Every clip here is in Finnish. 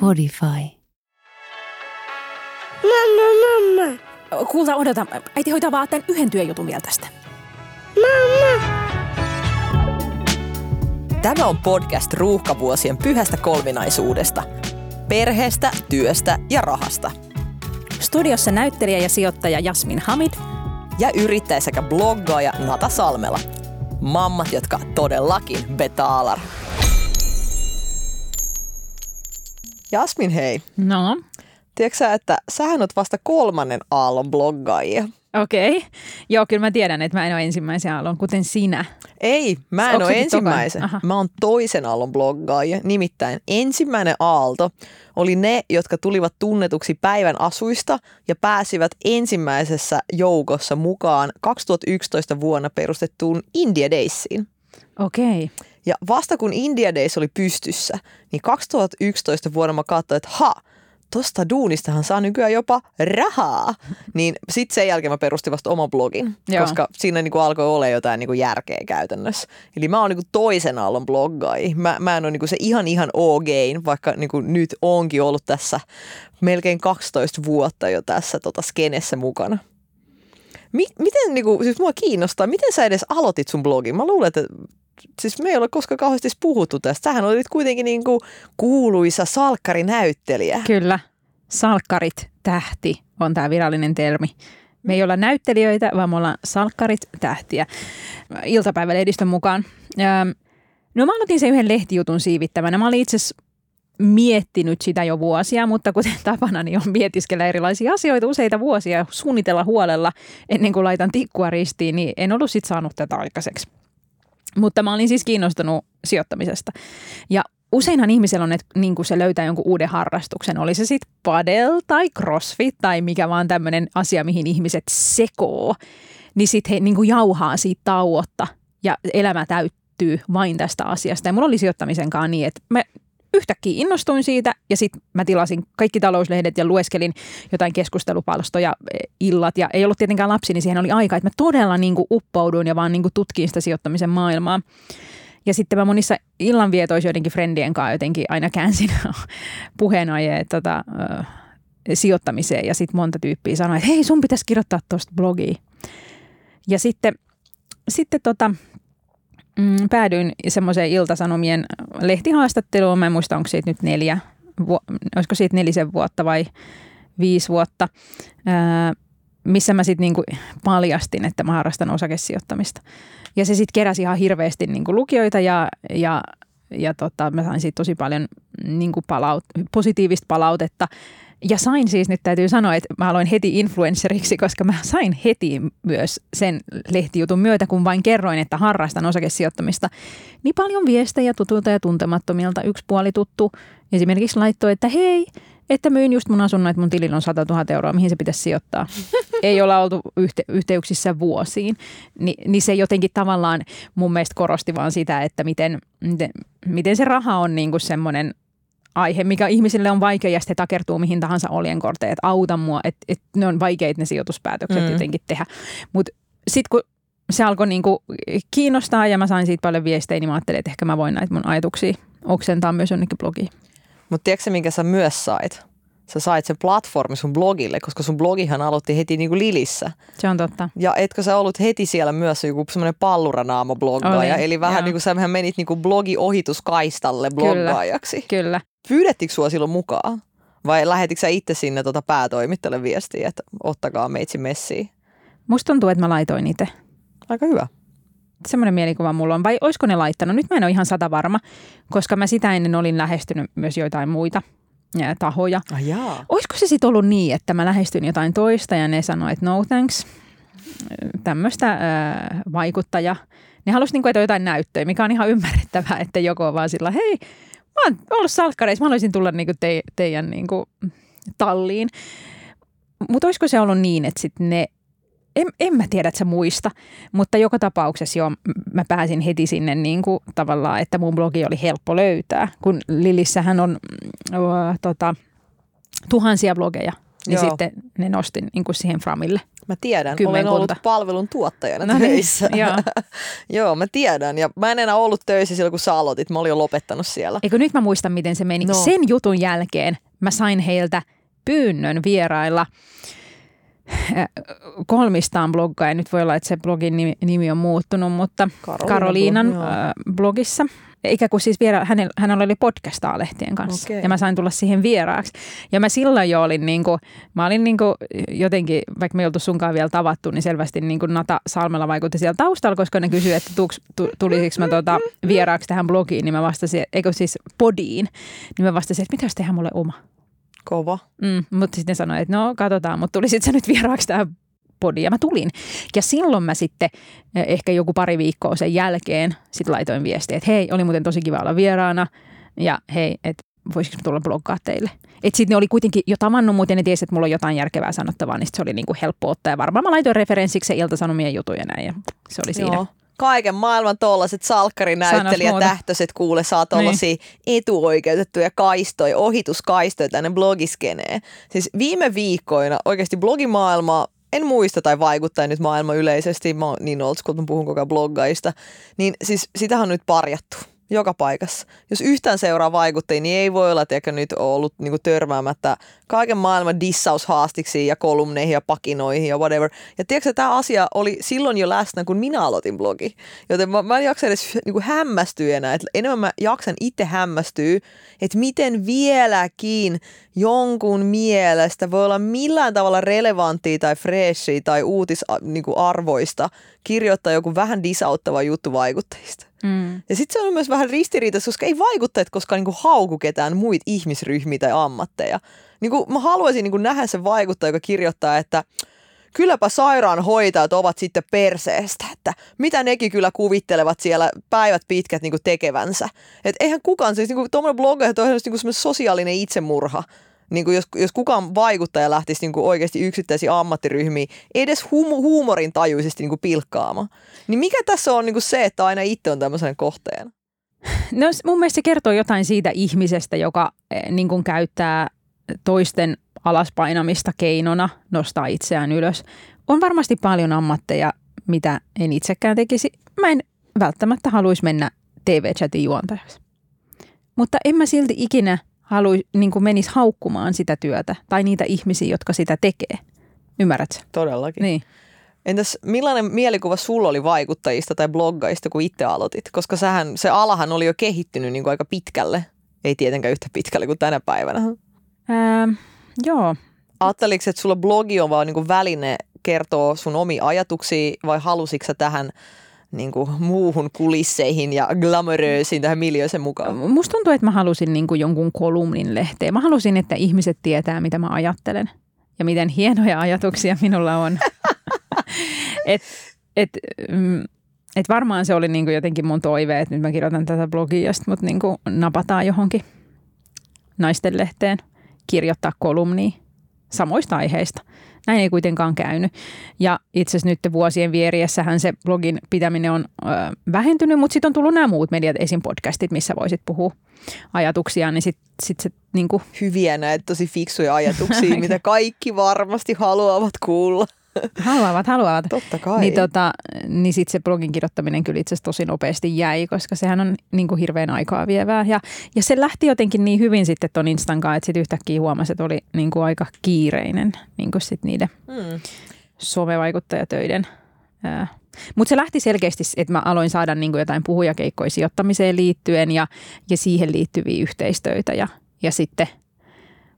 Podify. Mamma, mamma. Kuulta, odota. Äiti hoitaa vaan tämän yhden työjutun vielä tästä. Tämä on podcast ruuhkavuosien pyhästä kolminaisuudesta. Perheestä, työstä ja rahasta. Studiossa näyttelijä ja sijoittaja Jasmin Hamid. Ja yrittäjä sekä bloggaaja Nata Salmela. Mammat, jotka todellakin betaalar. Jasmin, hei. No, Tiedätkö sä, että sähän oot vasta kolmannen aallon bloggaajia? Okei. Okay. Joo, kyllä mä tiedän, että mä en ole ensimmäisen aallon, kuten sinä. Ei, mä en Onko ole ensimmäisen. Mä oon toisen aallon bloggaaja. Nimittäin ensimmäinen aalto oli ne, jotka tulivat tunnetuksi päivän asuista ja pääsivät ensimmäisessä joukossa mukaan 2011 vuonna perustettuun India Daysiin. Okei. Okay. Ja vasta kun India Days oli pystyssä, niin 2011 vuonna mä katsoin, että ha, tosta duunistahan saa nykyään jopa rahaa. Niin sitten sen jälkeen mä perustin vasta oman blogin, Joo. koska siinä niinku alkoi olla jotain niinku järkeä käytännössä. Eli mä oon niinku toisen aallon bloggai. Mä, mä en ole niinku se ihan ihan OGin, vaikka niinku nyt onkin ollut tässä melkein 12 vuotta jo tässä tota skenessä mukana. Mi- miten, niinku, siis mua kiinnostaa, miten sä edes aloitit sun blogin? Mä luulen, että siis me ei ole koskaan kauheasti puhuttu tästä. Sähän olit kuitenkin niinku kuuluisa salkkarinäyttelijä. Kyllä. Salkkarit, tähti on tämä virallinen termi. Me ei olla näyttelijöitä, vaan me ollaan salkkarit, tähtiä. Iltapäivälehdistön mukaan. No mä aloitin sen yhden lehtijutun siivittämänä. Mä olin itse miettinyt sitä jo vuosia, mutta kuten tapana, niin on mietiskellä erilaisia asioita useita vuosia suunnitella huolella ennen kuin laitan tikkua ristiin, niin en ollut sit saanut tätä aikaiseksi. Mutta mä olin siis kiinnostunut sijoittamisesta. Ja useinhan ihmisellä on, että niin se löytää jonkun uuden harrastuksen. Oli se sitten padel tai crossfit tai mikä vaan tämmöinen asia, mihin ihmiset sekoo. Niin sitten he niin jauhaa siitä tauotta ja elämä täyttyy vain tästä asiasta. Ja mulla oli sijoittamisenkaan niin, että mä yhtäkkiä innostuin siitä ja sitten mä tilasin kaikki talouslehdet ja lueskelin jotain keskustelupalstoja e, illat. Ja ei ollut tietenkään lapsi, niin siihen oli aika, että mä todella niin kuin uppouduin ja vaan niin kuin tutkin sitä sijoittamisen maailmaa. Ja sitten mä monissa illanvietoissa joidenkin frendien kanssa jotenkin aina käänsin puheenaiheet tota, sijoittamiseen. Ja sitten monta tyyppiä sanoi, että hei sun pitäisi kirjoittaa tuosta blogia. Ja sitten, sitten tota, mm, päädyin semmoiseen iltasanomien lehtihaastatteluun. Mä en muista, onko siitä nyt neljä, vu- olisiko siitä nelisen vuotta vai viisi vuotta, ää, missä mä sitten niinku paljastin, että mä harrastan osakesijoittamista. Ja se sitten keräsi ihan hirveästi niinku lukijoita ja, ja, ja tota, mä sain siitä tosi paljon niinku palaut, positiivista palautetta. Ja sain siis, nyt täytyy sanoa, että mä aloin heti influenceriksi, koska mä sain heti myös sen lehtijutun myötä, kun vain kerroin, että harrastan osakesijoittamista. Niin paljon viestejä tutuilta ja tuntemattomilta. Yksi puoli tuttu esimerkiksi laittoi, että hei, että myyn just mun asunnon, että mun tilillä on 100 000 euroa, mihin se pitäisi sijoittaa. Ei olla oltu yhte- yhteyksissä vuosiin. Ni, niin se jotenkin tavallaan mun mielestä korosti vaan sitä, että miten, miten, miten se raha on niin kuin semmoinen aihe, mikä ihmisille on vaikea ja sitten takertuu mihin tahansa oljenkorteen, että auta mua, että, että ne on vaikeita ne sijoituspäätökset Mm. jotenkin tehdä. Mutta sitten kun se alkoi niinku kiinnostaa ja mä sain siitä paljon viestejä, niin mä ajattelin, että ehkä mä voin näitä mun ajatuksia oksentaa myös jonnekin blogiin. Mutta tiedätkö minkä sä myös sait? Sä sait sen platformin sun blogille, koska sun blogihan aloitti heti niinku Lilissä. Se on totta. Ja etkö sä ollut heti siellä myös joku semmoinen palluranaama bloggaaja? Olin, Eli vähän joo. niin kuin sähän menit niinku blogi ohituskaistalle bloggaajaksi. Kyllä. Pyydettikö sua silloin mukaan? Vai lähetitkö sä itse sinne tota päätoimittajalle viestiä, että ottakaa meitsi messiin? Musta tuntuu, että mä laitoin itse. Aika hyvä. Semmoinen mielikuva mulla on. Vai olisiko ne laittanut? Nyt mä en ole ihan sata varma, koska mä sitä ennen olin lähestynyt myös joitain muita tahoja. Ah, jaa. Olisiko se sitten ollut niin, että mä lähestyin jotain toista ja ne sanoi, että no thanks, tämmöistä vaikuttaja. Ne halusi niinku, että on jotain näyttöä, mikä on ihan ymmärrettävää, että joku on vaan sillä, hei, mä oon ollut salkkareissa, mä haluaisin tulla niinku te, teidän niinku talliin. Mutta olisiko se ollut niin, että sitten ne, en, en mä tiedä, että sä muista, mutta joka tapauksessa jo mä pääsin heti sinne niin kuin tavallaan, että mun blogi oli helppo löytää, kun Lilissähän on ö, tota, tuhansia blogeja, niin Joo. sitten ne nostin niin kuin siihen Framille. Mä tiedän, olen ollut palvelun tuottajana No niin, töissä. joo. Joo, mä tiedän. Ja mä en enää ollut töissä silloin, kun sä aloitit. Mä olin jo lopettanut siellä. Eikö nyt mä muistan, miten se meni? No. Sen jutun jälkeen mä sain heiltä pyynnön vierailla äh, kolmistaan bloggaa. Ja nyt voi olla, että se blogin nimi, nimi on muuttunut, mutta Karoliina Karoliinan blog, joo. blogissa. Eikä kun siis vielä, hänellä, hänellä oli podcastaa lehtien kanssa. Okei. Ja mä sain tulla siihen vieraaksi. Ja mä silloin jo olin niinku, mä olin niinku jotenkin, vaikka me ei oltu sunkaan vielä tavattu, niin selvästi niinku Nata Salmela vaikutti siellä taustalla, koska ne kysyi, että tuuks, tu, tulisiko mä tota vieraaksi tähän blogiin, niin mä vastasin, eikö siis podiin, niin mä vastasin, että mitä jos tehdään mulle oma. Kova. Mm, mutta sitten sanoin, että no katsotaan, mutta tulisit sä nyt vieraaksi tähän podiin. Ja mä tulin. Ja silloin mä sitten eh, ehkä joku pari viikkoa sen jälkeen sit laitoin viestiä, että hei, oli muuten tosi kiva olla vieraana. Ja hei, että voisiko mä tulla bloggaa teille. Että sitten ne oli kuitenkin jo tavannut mut ja ne tiesi, että mulla on jotain järkevää sanottavaa, niin se oli niinku helppo ottaa. Ja varmaan mä laitoin referenssiksi se iltasanomien ja näin ja se oli siinä. Joo. Kaiken maailman tollaset salkkarinäyttelijä, Sanos muuta. tähtöiset kuule saa tollasia niin. etuoikeutettuja kaistoja, ohituskaistoja tänne blogiskeneen. Siis viime viikkoina oikeasti blogimaailma, en muista tai vaikuttaa nyt maailma yleisesti, mä oon niin old school, mä puhun koko ajan bloggaista, niin siis sitähän on nyt parjattu joka paikassa. Jos yhtään seuraa vaikuttajia, niin ei voi olla, että nyt on ollut niinku törmäämättä kaiken maailman dissaushaastiksiin ja kolumneihin ja pakinoihin ja whatever. Ja tiedätkö, tämä asia oli silloin jo läsnä, kun minä aloitin blogi. Joten mä, mä en jaksa edes niinku hämmästyä enää. Et enemmän mä jaksan itse hämmästyä, että miten vieläkin jonkun mielestä voi olla millään tavalla relevanttia tai freshia tai uutisarvoista kirjoittaa joku vähän disauttava juttu vaikuttajista. Mm. Ja sitten se on myös vähän ristiriitaista, koska ei vaikuttajat koskaan niinku hauku ketään muita ihmisryhmiä tai ammatteja. Niinku, mä haluaisin niinku nähdä sen vaikuttaja, joka kirjoittaa, että kylläpä sairaanhoitajat ovat sitten perseestä, että mitä nekin kyllä kuvittelevat siellä päivät pitkät niinku tekevänsä. Et eihän kukaan, siis niinku, tuommoinen bloggaaja on semmoinen sosiaalinen itsemurha. Niin kuin jos, jos kukaan vaikuttaja lähtisi niin kuin oikeasti yksittäisiä ammattiryhmiä edes humo, huumorin tajuisesti niin kuin pilkkaamaan, niin mikä tässä on niin kuin se, että aina itse on tämmöisen kohteen? No mun mielestä se kertoo jotain siitä ihmisestä, joka eh, niin kuin käyttää toisten alaspainamista keinona nostaa itseään ylös. On varmasti paljon ammatteja, mitä en itsekään tekisi. Mä en välttämättä haluaisi mennä TV-chatin juontajaksi. Mutta en mä silti ikinä halui, niin kuin menisi haukkumaan sitä työtä tai niitä ihmisiä, jotka sitä tekee. Ymmärrätkö? Todellakin. Niin. Entäs millainen mielikuva sulla oli vaikuttajista tai bloggaista, kun itse aloitit? Koska sähän, se alahan oli jo kehittynyt niin kuin aika pitkälle. Ei tietenkään yhtä pitkälle kuin tänä päivänä. Ää, joo, Ajatteliko, että sulla blogi on vaan niin kuin väline kertoo sun omia ajatuksia vai halusitko tähän niin kuin muuhun kulisseihin ja glamouröösiin tähän miljöösen mukaan? Musta tuntuu, että mä halusin niin kuin jonkun kolumnin lehteen. Mä halusin, että ihmiset tietää, mitä mä ajattelen ja miten hienoja ajatuksia minulla on. et, et, mm, et varmaan se oli niin kuin jotenkin mun toive, että nyt mä kirjoitan tätä blogia ja sit mut niin kuin napataan johonkin naisten lehteen kirjoittaa kolumnia samoista aiheista. Näin ei kuitenkaan käynyt. Ja itse asiassa nyt vuosien vieriessähän se blogin pitäminen on ö, vähentynyt, mutta sitten on tullut nämä muut mediat, esim. podcastit, missä voisit puhua ajatuksia, niin sitten sit se niinku, Hyviä näitä tosi fiksuja ajatuksia, mitä kaikki varmasti haluavat kuulla. haluavat, haluavat. Totta kai. Niin, tota, niin sitten se blogin kirjoittaminen kyllä itse asiassa tosi nopeasti jäi, koska sehän on niin kuin hirveän aikaa vievää. Ja, ja se lähti jotenkin niin hyvin sitten ton Instan kanssa, että sitten yhtäkkiä huomasi, että oli niin kuin aika kiireinen niin kuin sit niiden Hmm. somevaikuttajatöiden. Mutta se lähti selkeästi, että mä aloin saada niin kuin jotain puhujakeikkoja sijoittamiseen liittyen ja, ja siihen liittyviä yhteistöitä. Ja, ja sitten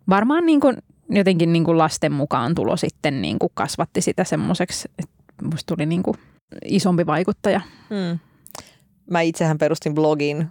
varmaan niin kuin, jotenkin niin kuin lasten mukaan tulo sitten niin kuin kasvatti sitä semmoiseksi, että musta tuli niin kuin isompi vaikuttaja. Hmm. Mä itsehän perustin blogin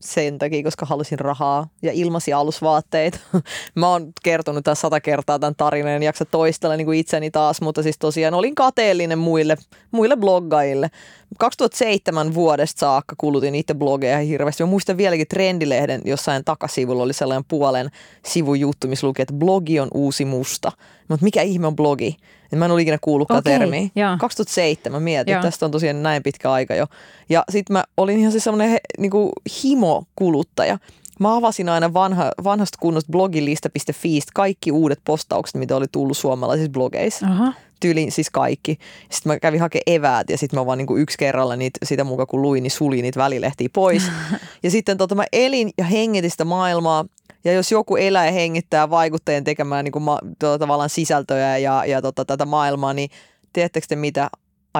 sen takia, koska halusin rahaa ja ilmaisia alusvaatteita. Mä oon kertonut tässä sata kertaa tämän tarinan, en jaksa toistella niin kuin itseni taas, mutta siis tosiaan olin kateellinen muille, muille bloggaajille. 2007 vuodesta saakka kulutin itse blogeja hirveästi. Mä muistan vieläkin Trendilehden jossain takasivulla oli sellainen puolen sivujuttu, missä luki, että blogi on uusi musta. Mutta mikä ihme on blogi? Et mä en ole ikinä kuullutkaan Okei, termiä. joo. 2007 mietin, Joo. että tästä on tosiaan näin pitkä aika jo. Ja sitten mä olin ihan siis semmoinen niinku himo-kuluttaja. mä avasin aina vanha, vanhasta kunnosta blogilista.fiistä kaikki uudet postaukset, mitä oli tullut suomalaisissa blogeissa. Aha. Tyylin siis kaikki. Sitten mä kävin hakemaan eväät ja sitten mä vaan niinku yksi kerralla niitä, sitä mukaan kun luin, niin sulin niitä välilehtiä pois. ja sitten tota, mä elin ja hengitin sitä maailmaa. Ja jos joku elää ja hengittää vaikuttajien tekemään niin kuin ma- tota, tavallaan sisältöjä ja, ja tota, tätä maailmaa, niin tiedättekö te mitä?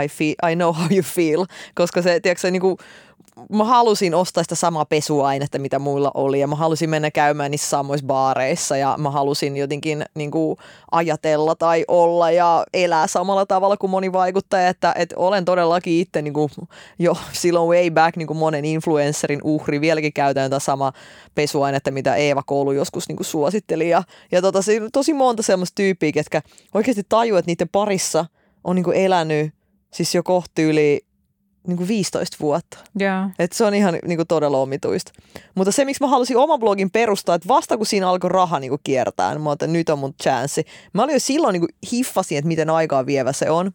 I, feel, I know how you feel, koska se, tiedätkö, se niin kuin, mä halusin ostaa sitä samaa pesuainetta, mitä muilla oli ja mä halusin mennä käymään niissä samoissa baareissa ja mä halusin jotenkin niin kuin, ajatella tai olla ja elää samalla tavalla kuin moni vaikuttaja, että, että olen todellakin itse niin kuin, jo silloin way back niin kuin monen influencerin uhri, vieläkin käytän tätä samaa pesuainetta, mitä Eeva Koulu joskus niin kuin suositteli ja, ja tota, tosi monta semmoista tyyppiä, ketkä oikeasti tajuu, että niiden parissa on niin kuin elänyt siis jo kohti yli niin kuin 15 vuotta. Joo. Et se on ihan niin kuin todella omituista. Mutta se, miksi mä halusin oman blogin perustaa, että vasta kun siinä alkoi raha niin kuin kiertää, niin mä että nyt on mun chanssi. Mä olin jo silloin niin kuin hiffasin, että miten aikaa vievä se on.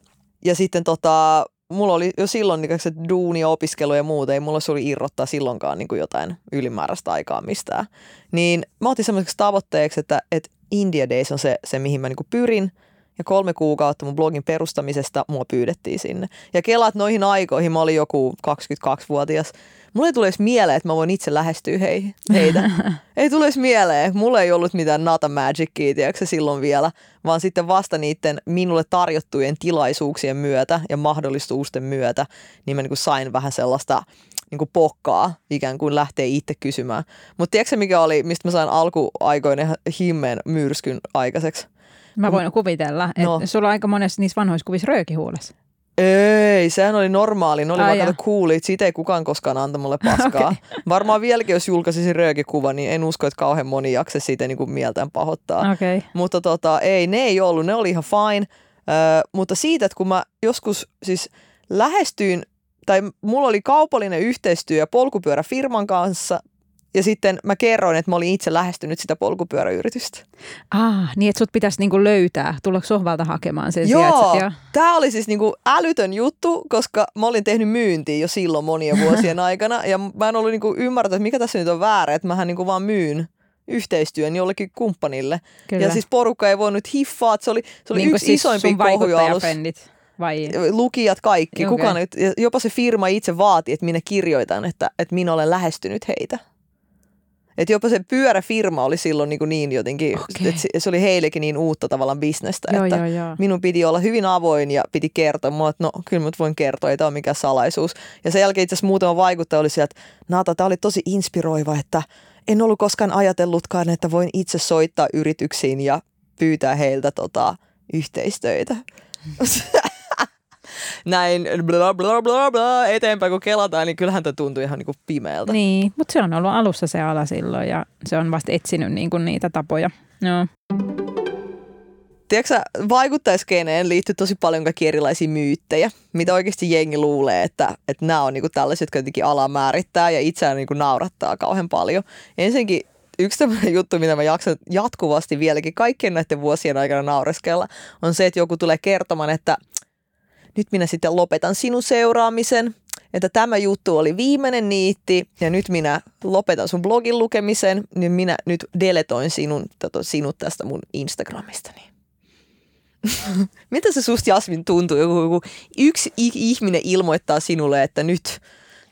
Ja sitten tota, mulla oli jo silloin niin se duuni ja opiskelu ja muuta, ei mulla se oli irrottaa silloinkaan niin kuin jotain ylimääräistä aikaa mistään. Niin mä otin semmoiseksi tavoitteeksi, että, että India Days on se, se mihin mä niin kuin pyrin – ja kolme kuukautta mun blogin perustamisesta mua pyydettiin sinne. Ja kelaat noihin aikoihin, mä olin joku 22-vuotias, mulle ei tule edes mieleen, että mä voin itse lähestyä hei, heitä. ei tule edes mieleen. Mulla ei ollut mitään Nata Magicia, tiedätkö silloin vielä, vaan sitten vasta niiden minulle tarjottujen tilaisuuksien myötä ja mahdollisuusten myötä, niin mä niin kuin sain vähän sellaista niin kuin pokkaa ikään kuin lähtee itse kysymään. Mutta tiedätkö mikä oli, mistä mä sain alkuaikoinen himmeen myrskyn aikaiseksi? Mä voin kuvitella, että No. sulla on aika monessa niissä vanhoissa kuvissa röökihuulessa. Ei, sehän oli normaali. Ne oli Ai vaikka jaa. coolit. Siitä ei kukaan koskaan anta mulle paskaa. okay. Varmaan vieläkin, jos julkaisisin röökikuva, niin en usko, että kauhean moni jakse siitä niin kuin mieltään pahoittaa. Okay. Mutta tota, ei, ne ei ollut. Ne oli ihan fine. Ö, mutta siitä, että kun mä joskus siis lähestyin, tai mulla oli kaupallinen yhteistyö polkupyöräfirman kanssa, ja sitten mä kerroin, että mä olin itse lähestynyt sitä polkupyöräyritystä. Ah, niin että sut pitäisi niinku löytää, tulla sohvalta hakemaan sen sijaan. Joo, että sä- tämä oli siis niinku älytön juttu, koska mä olin tehnyt myyntiä jo silloin monien vuosien aikana ja mä en ollut niinku ymmärtänyt, että mikä tässä nyt on väärä, että mähän niinku vaan myyn yhteistyön jollekin kumppanille. Kyllä. Ja siis porukka ei voinut hiffaa, että se oli, se oli Niinku yksi siis isoimpia sun kohuja Vai? Lukijat kaikki, Okei. kukaan, jopa se firma itse vaati, että minä kirjoitan, että, että minä olen lähestynyt heitä. Että jopa se pyöräfirma oli silloin niin, niin jotenkin, Okei. että se, oli heillekin niin uutta tavallaan bisnestä, Joo, että joo, joo. minun piti olla hyvin avoin ja piti kertoa mulle, että no kyllä mä voin kertoa, ei tämä ole mikään salaisuus. Ja sen jälkeen itse asiassa muutama vaikuttaja oli sieltä, että Nata, tämä oli tosi inspiroiva, että en ollut koskaan ajatellutkaan, että voin itse soittaa yrityksiin ja pyytää heiltä tota, yhteistöitä. Näin bla bla bla bla eteenpäin kun kelataan, niin kyllähän tämä tuntui ihan niin kuin pimeältä. Niin, mutta se on ollut alussa se ala silloin ja se on vasta etsinyt niinku niitä tapoja. Joo. Tiedätkö vaikuttajaskeneen liittyy tosi paljon kaikki erilaisia myyttejä, mitä oikeasti jengi luulee, että, että nämä on niinku tällaiset, jotka jotenkin ala määrittää ja itseään niinku naurattaa kauhean paljon. Ensinnäkin yksi tämmöinen juttu, mitä mä jaksan jatkuvasti vieläkin kaikkien näiden vuosien aikana naureskella, on se, että joku tulee kertomaan, että nyt minä sitten lopetan sinun seuraamisen, että tämä juttu oli viimeinen niitti ja nyt minä lopetan sun blogin lukemisen, niin minä nyt deletoin sinun, tota, sinut tästä mun Instagramistani. Mitä se susta Jasmin tuntuu, joku yksi ihminen ilmoittaa sinulle, että nyt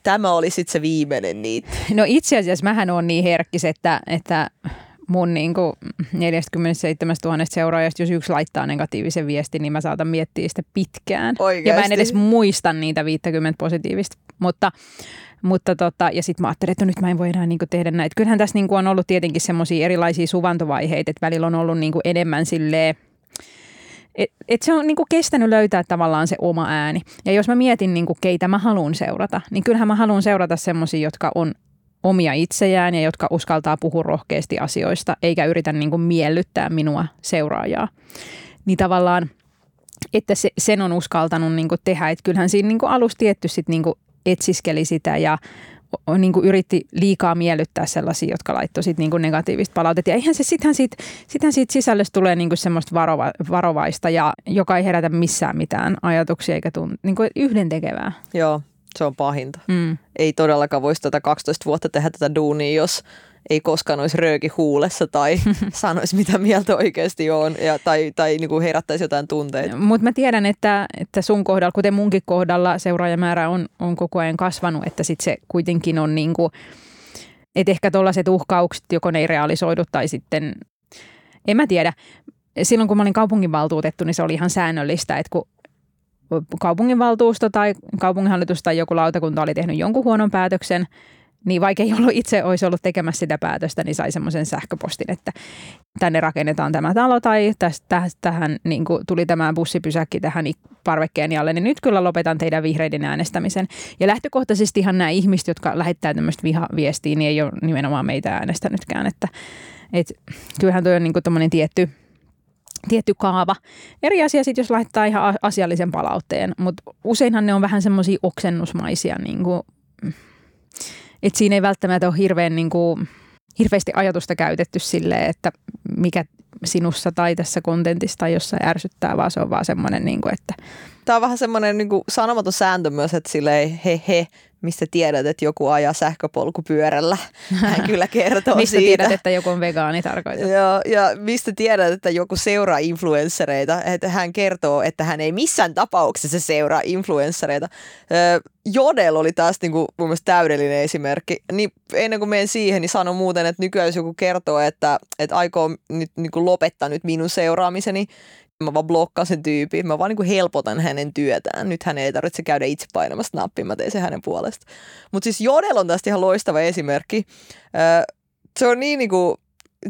tämä oli sitten se viimeinen niitti. No itse asiassa mähän on niin herkkis, että, että mun niinku 47 000 seuraajasta, jos yksi laittaa negatiivisen viestin, niin mä saatan miettiä sitä pitkään. Oikeasti? Ja mä en edes muista niitä 50 positiivista. Mutta, mutta tota, ja sitten mä ajattelin, että no nyt mä en voi enää niinku tehdä näitä. Kyllähän tässä niinku on ollut tietenkin semmoisia erilaisia suvantovaiheita, että välillä on ollut niinku enemmän silleen, et, et se on niinku kestänyt löytää tavallaan se oma ääni. Ja jos mä mietin, niinku, keitä mä haluan seurata, niin kyllähän mä haluan seurata semmoisia, jotka on omia itsejään ja jotka uskaltaa puhua rohkeasti asioista, eikä yritä niinku miellyttää minua seuraajaa. Niin tavallaan, että se, sen on uskaltanut niinku tehdä. Että kyllähän siinä niinku alussa tietty sit niinku etsiskeli sitä ja o- niinku yritti liikaa miellyttää sellaisia, jotka laittoi sit niinku negatiivista palautetta. Ja eihän se sittenhän siitä, sittenhän siitä sisällöstä tulee niinku semmoista varova, varovaista, ja joka ei herätä missään mitään ajatuksia eikä tunn, niinku yhdentekevää. Joo, se on pahinta. Mm. Ei todellakaan voisi tätä 12 vuotta tehdä tätä duunia, jos ei koskaan olisi rööki huulessa tai sanoisi mitä mieltä oikeasti on ja, tai, tai niin kuin herättäisi jotain tunteita. Mutta mä tiedän, että, että sun kohdalla, kuten munkin kohdalla, seuraajamäärä on, on koko ajan kasvanut, että sitten se kuitenkin on niin kuin, että ehkä tuollaiset uhkaukset, joko ne ei realisoidu tai sitten, en mä tiedä. Silloin kun mä olin kaupunginvaltuutettu, niin se oli ihan säännöllistä, että kun kaupunginvaltuusto tai kaupunginhallitus tai joku lautakunta oli tehnyt jonkun huonon päätöksen, niin vaikka ei ollut itse olisi ollut tekemässä sitä päätöstä, niin sai semmoisen sähköpostin, että tänne rakennetaan tämä talo tai tästä, tähän niin kuin tuli tämä bussipysäkki tähän parvekkeen alle, niin nyt kyllä lopetan teidän vihreiden äänestämisen. Ja lähtökohtaisestihan nämä ihmiset, jotka lähettää tämmöistä vihaviestiä, niin ei ole nimenomaan meitä äänestänytkään, että et, kyllähän tuo on niin kuin tietty tietty kaava. Eri asia sitten, jos laittaa ihan asiallisen palautteen, mutta useinhan ne on vähän semmoisia oksennusmaisia, niin kuin, että siinä ei välttämättä ole hirveän, niin kuin, hirveästi ajatusta käytetty sille, että mikä sinussa tai tässä kontentissa tai jossain ärsyttää, vaan se on vaan semmoinen, niin kuin, että... Tämä on vähän semmoinen niin sanomaton sääntö myös, että silleen he he, mistä tiedät, että joku ajaa sähköpolkupyörällä. Hän kyllä kertoo mistä siitä. tiedät, että joku on vegaani tarkoitat? Joo, ja mistä tiedät, että joku seuraa influenssereita. Että hän kertoo, että hän ei missään tapauksessa seuraa influenssereita. Jodel oli taas niin kuin, mun mielestä täydellinen esimerkki. Niin ennen kuin menen siihen, niin sanon muuten, että nykyään jos joku kertoo, että, että aikoo nyt niin kuin lopettaa nyt minun seuraamiseni, mä vaan blokkaan sen tyypin, mä vaan niin kuin helpotan hänen työtään. Nyt hän ei tarvitse käydä itse painamassa nappia, mä teen sen hänen puolesta. Mutta siis Jodel on tästä ihan loistava esimerkki. se on niin, niin kuin,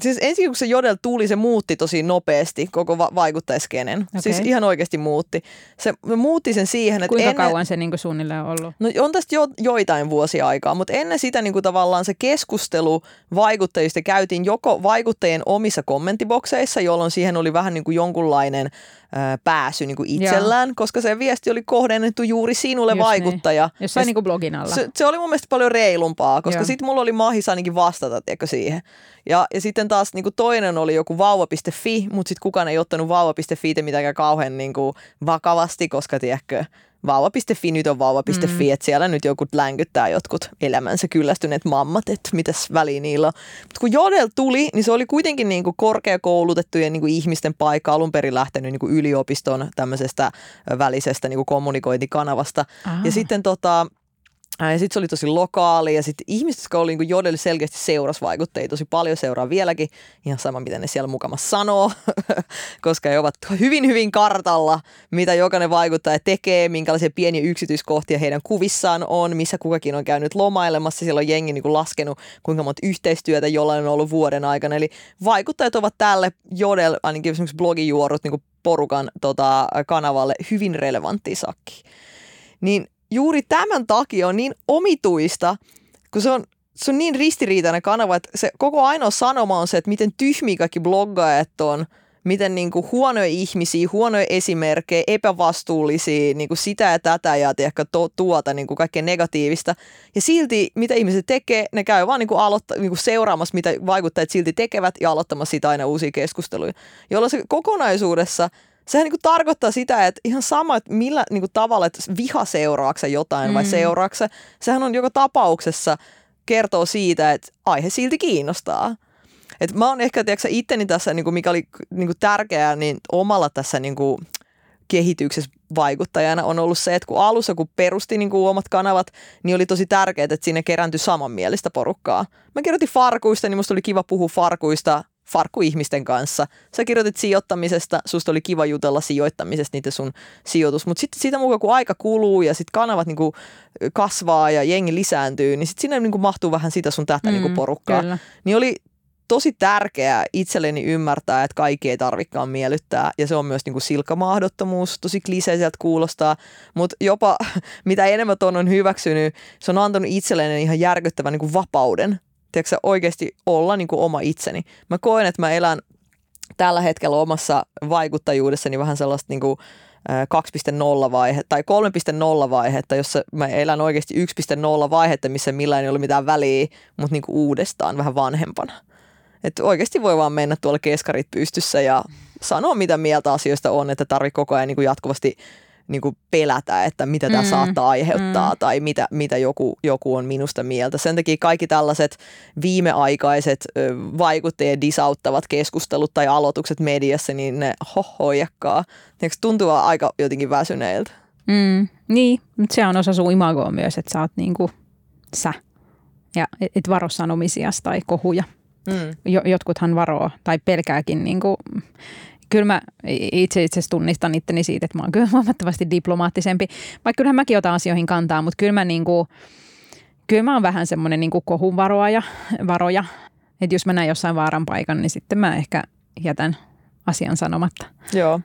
siis ensin kun se Jodel tuli, se muutti tosi nopeasti koko va- vaikuttajaskenen. Okay. Siis ihan oikeasti muutti. Se muutti sen siihen, että Kuinka ennen... kauan se niin suunnilleen on ollut? No on tästä jo, joitain vuosia aikaa, mutta ennen sitä niin kuin tavallaan se keskustelu vaikuttajista käytiin joko vaikuttajien omissa kommenttibokseissa, jolloin siihen oli vähän niin kuin jonkunlainen pääsy niin kuin itsellään, Joo. koska se viesti oli kohdennettu juuri sinulle Just niin. vaikuttaja. Niin. Jossain niin kuin blogin alla. Se, se oli mun mielestä paljon reilumpaa, koska sitten mulla oli mahis ainakin vastata tiedätkö, siihen. Ja, ja sitten taas niin kuin toinen oli joku vauva.fi, mutta sitten kukaan ei ottanut vauva.fi mitenkään kauhean niin kuin vakavasti, koska tiedätkö, vauva.fi nyt on vauva.fi, mm. että siellä nyt joku länkyttää jotkut elämänsä kyllästyneet mammat, että mitäs väliä niillä on. Mutta kun Jodel tuli, niin se oli kuitenkin niin kuin korkeakoulutettujen niin kuin ihmisten paikka alun perin lähtenyt niin kuin yliopiston tämmöisestä välisestä niin kuin kommunikointikanavasta. Aha. Ja sitten tota, ja sitten se oli tosi lokaali ja sitten ihmiset, jotka oli niin Jodel selkeästi seurasvaikuttajia tosi paljon, seuraa vieläkin. Ihan sama, mitä ne siellä mukama sanoo, koska he ovat hyvin, hyvin kartalla, mitä jokainen vaikuttaja tekee, minkälaisia pieniä yksityiskohtia heidän kuvissaan on, missä kukakin on käynyt lomailemassa. Siellä on jengi niin kuin laskenut, kuinka monta yhteistyötä jollain on ollut vuoden aikana. Eli vaikuttajat ovat tälle Jodel, ainakin esimerkiksi blogijuorut, niin porukan tota, kanavalle hyvin relevantti sakki. Niin juuri tämän takia on niin omituista, kun se on, se on niin ristiriitainen kanava, että se koko ainoa sanoma on se, että miten tyhmiä kaikki bloggaajat on, miten niin kuin huonoja ihmisiä, huonoja esimerkkejä, epävastuullisia, niin kuin sitä ja tätä ja ehkä to, tuota niin kuin kaikkea negatiivista. Ja silti, mitä ihmiset tekee, ne käy vaan niin kuin aloitta, niin kuin seuraamassa, mitä vaikuttajat silti tekevät ja aloittamassa siitä aina uusia keskusteluja. Jolloin se kokonaisuudessa – sehän niin tarkoittaa sitä, että ihan sama, että millä niin kuin tavalla, että viha seuraakse jotain mm. vai seuraakse, sehän on joka tapauksessa kertoo siitä, että aihe silti kiinnostaa. Et mä oon ehkä tiedätkö, itteni tässä, niin kuin mikä oli niin kuin tärkeää, niin omalla tässä niin kuin kehityksessä vaikuttajana on ollut se, että kun alussa kun perusti niin kuin omat kanavat, niin oli tosi tärkeää, että sinne kerääntyi samanmielistä porukkaa. Mä kirjoitin farkuista, niin musta oli kiva puhua farkuista farkkuihmisten kanssa. Sä kirjoitit sijoittamisesta, susta oli kiva jutella sijoittamisesta niitä sun sijoitus, mutta sitten siitä mukaan kun aika kuluu ja sitten kanavat niinku kasvaa ja jengi lisääntyy, niin sitten sinne niinku mahtuu vähän sitä sun tätä niinku mm, niinku porukkaa. Kyllä. Niin oli tosi tärkeää itselleni ymmärtää, että kaikki ei tarvikaan miellyttää ja se on myös niinku silkkamahdottomuus, tosi kliseiseltä kuulostaa, mutta jopa mitä enemmän ton on hyväksynyt, se on antanut itselleni ihan järkyttävän niinku vapauden tiedätkö, oikeasti olla niin kuin oma itseni. Mä koen, että mä elän tällä hetkellä omassa vaikuttajuudessani vähän sellaista niin kuin 2.0 vaihe tai 3.0 vaihetta, jossa mä elän oikeasti 1.0 vaihetta, missä millään ei ole mitään väliä, mutta niin kuin uudestaan vähän vanhempana. Että oikeasti voi vaan mennä tuolla keskarit pystyssä ja sanoa, mitä mieltä asioista on, että tarvii koko ajan niin kuin jatkuvasti niin kuin pelätä, että mitä tämä Mm, saattaa aiheuttaa mm. tai mitä, mitä joku, joku on minusta mieltä. Sen takia kaikki tällaiset viimeaikaiset vaikuttajien disauttavat keskustelut tai aloitukset mediassa, niin ne hohojakkaa. Tuntuu aika jotenkin väsyneiltä. Mm, niin, mutta se on osa sun imagoa myös, että sä oot niinku sä. Ja et, varo sanomisias tai kohuja. Mm. Jo, jotkuthan varoo tai pelkääkin. Niinku, kyllä mä itse itse tunnistan itteni siitä, että mä oon kyllä huomattavasti diplomaattisempi. Vaikka kyllähän mäkin otan asioihin kantaa, mutta kyllä mä, niinku, kyllä mä oon vähän semmoinen niinku kohun varoaja, varoja. Että jos mä näen jossain vaaran paikan, niin sitten mä ehkä jätän asian sanomatta. Joo.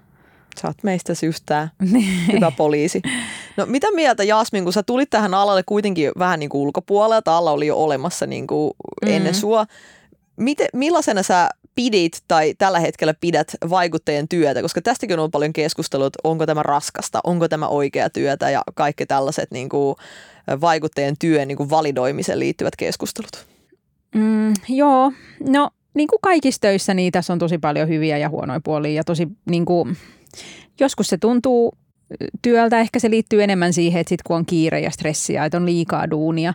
Sä oot meistä just tää hyvä poliisi. No mitä mieltä Jasmin, kun sä tulit tähän alalle kuitenkin vähän niin kuin ulkopuolelta, alla oli jo olemassa niin kuin Mm. ennen sua. Miten, millaisena sä pidit tai tällä hetkellä pidät vaikuttajien työtä, koska tästäkin on ollut paljon keskustelua, että onko tämä raskasta, onko tämä oikea työtä ja kaikki tällaiset niin kuin vaikuttajien työn niin kuin validoimiseen liittyvät keskustelut. Mm, joo, no niin kuin kaikissa töissä, niin tässä on tosi paljon hyviä ja huonoja puolia ja tosi niin kuin, joskus se tuntuu työltä, ehkä se liittyy enemmän siihen, että sit kun on kiire ja stressiä, että on liikaa duunia,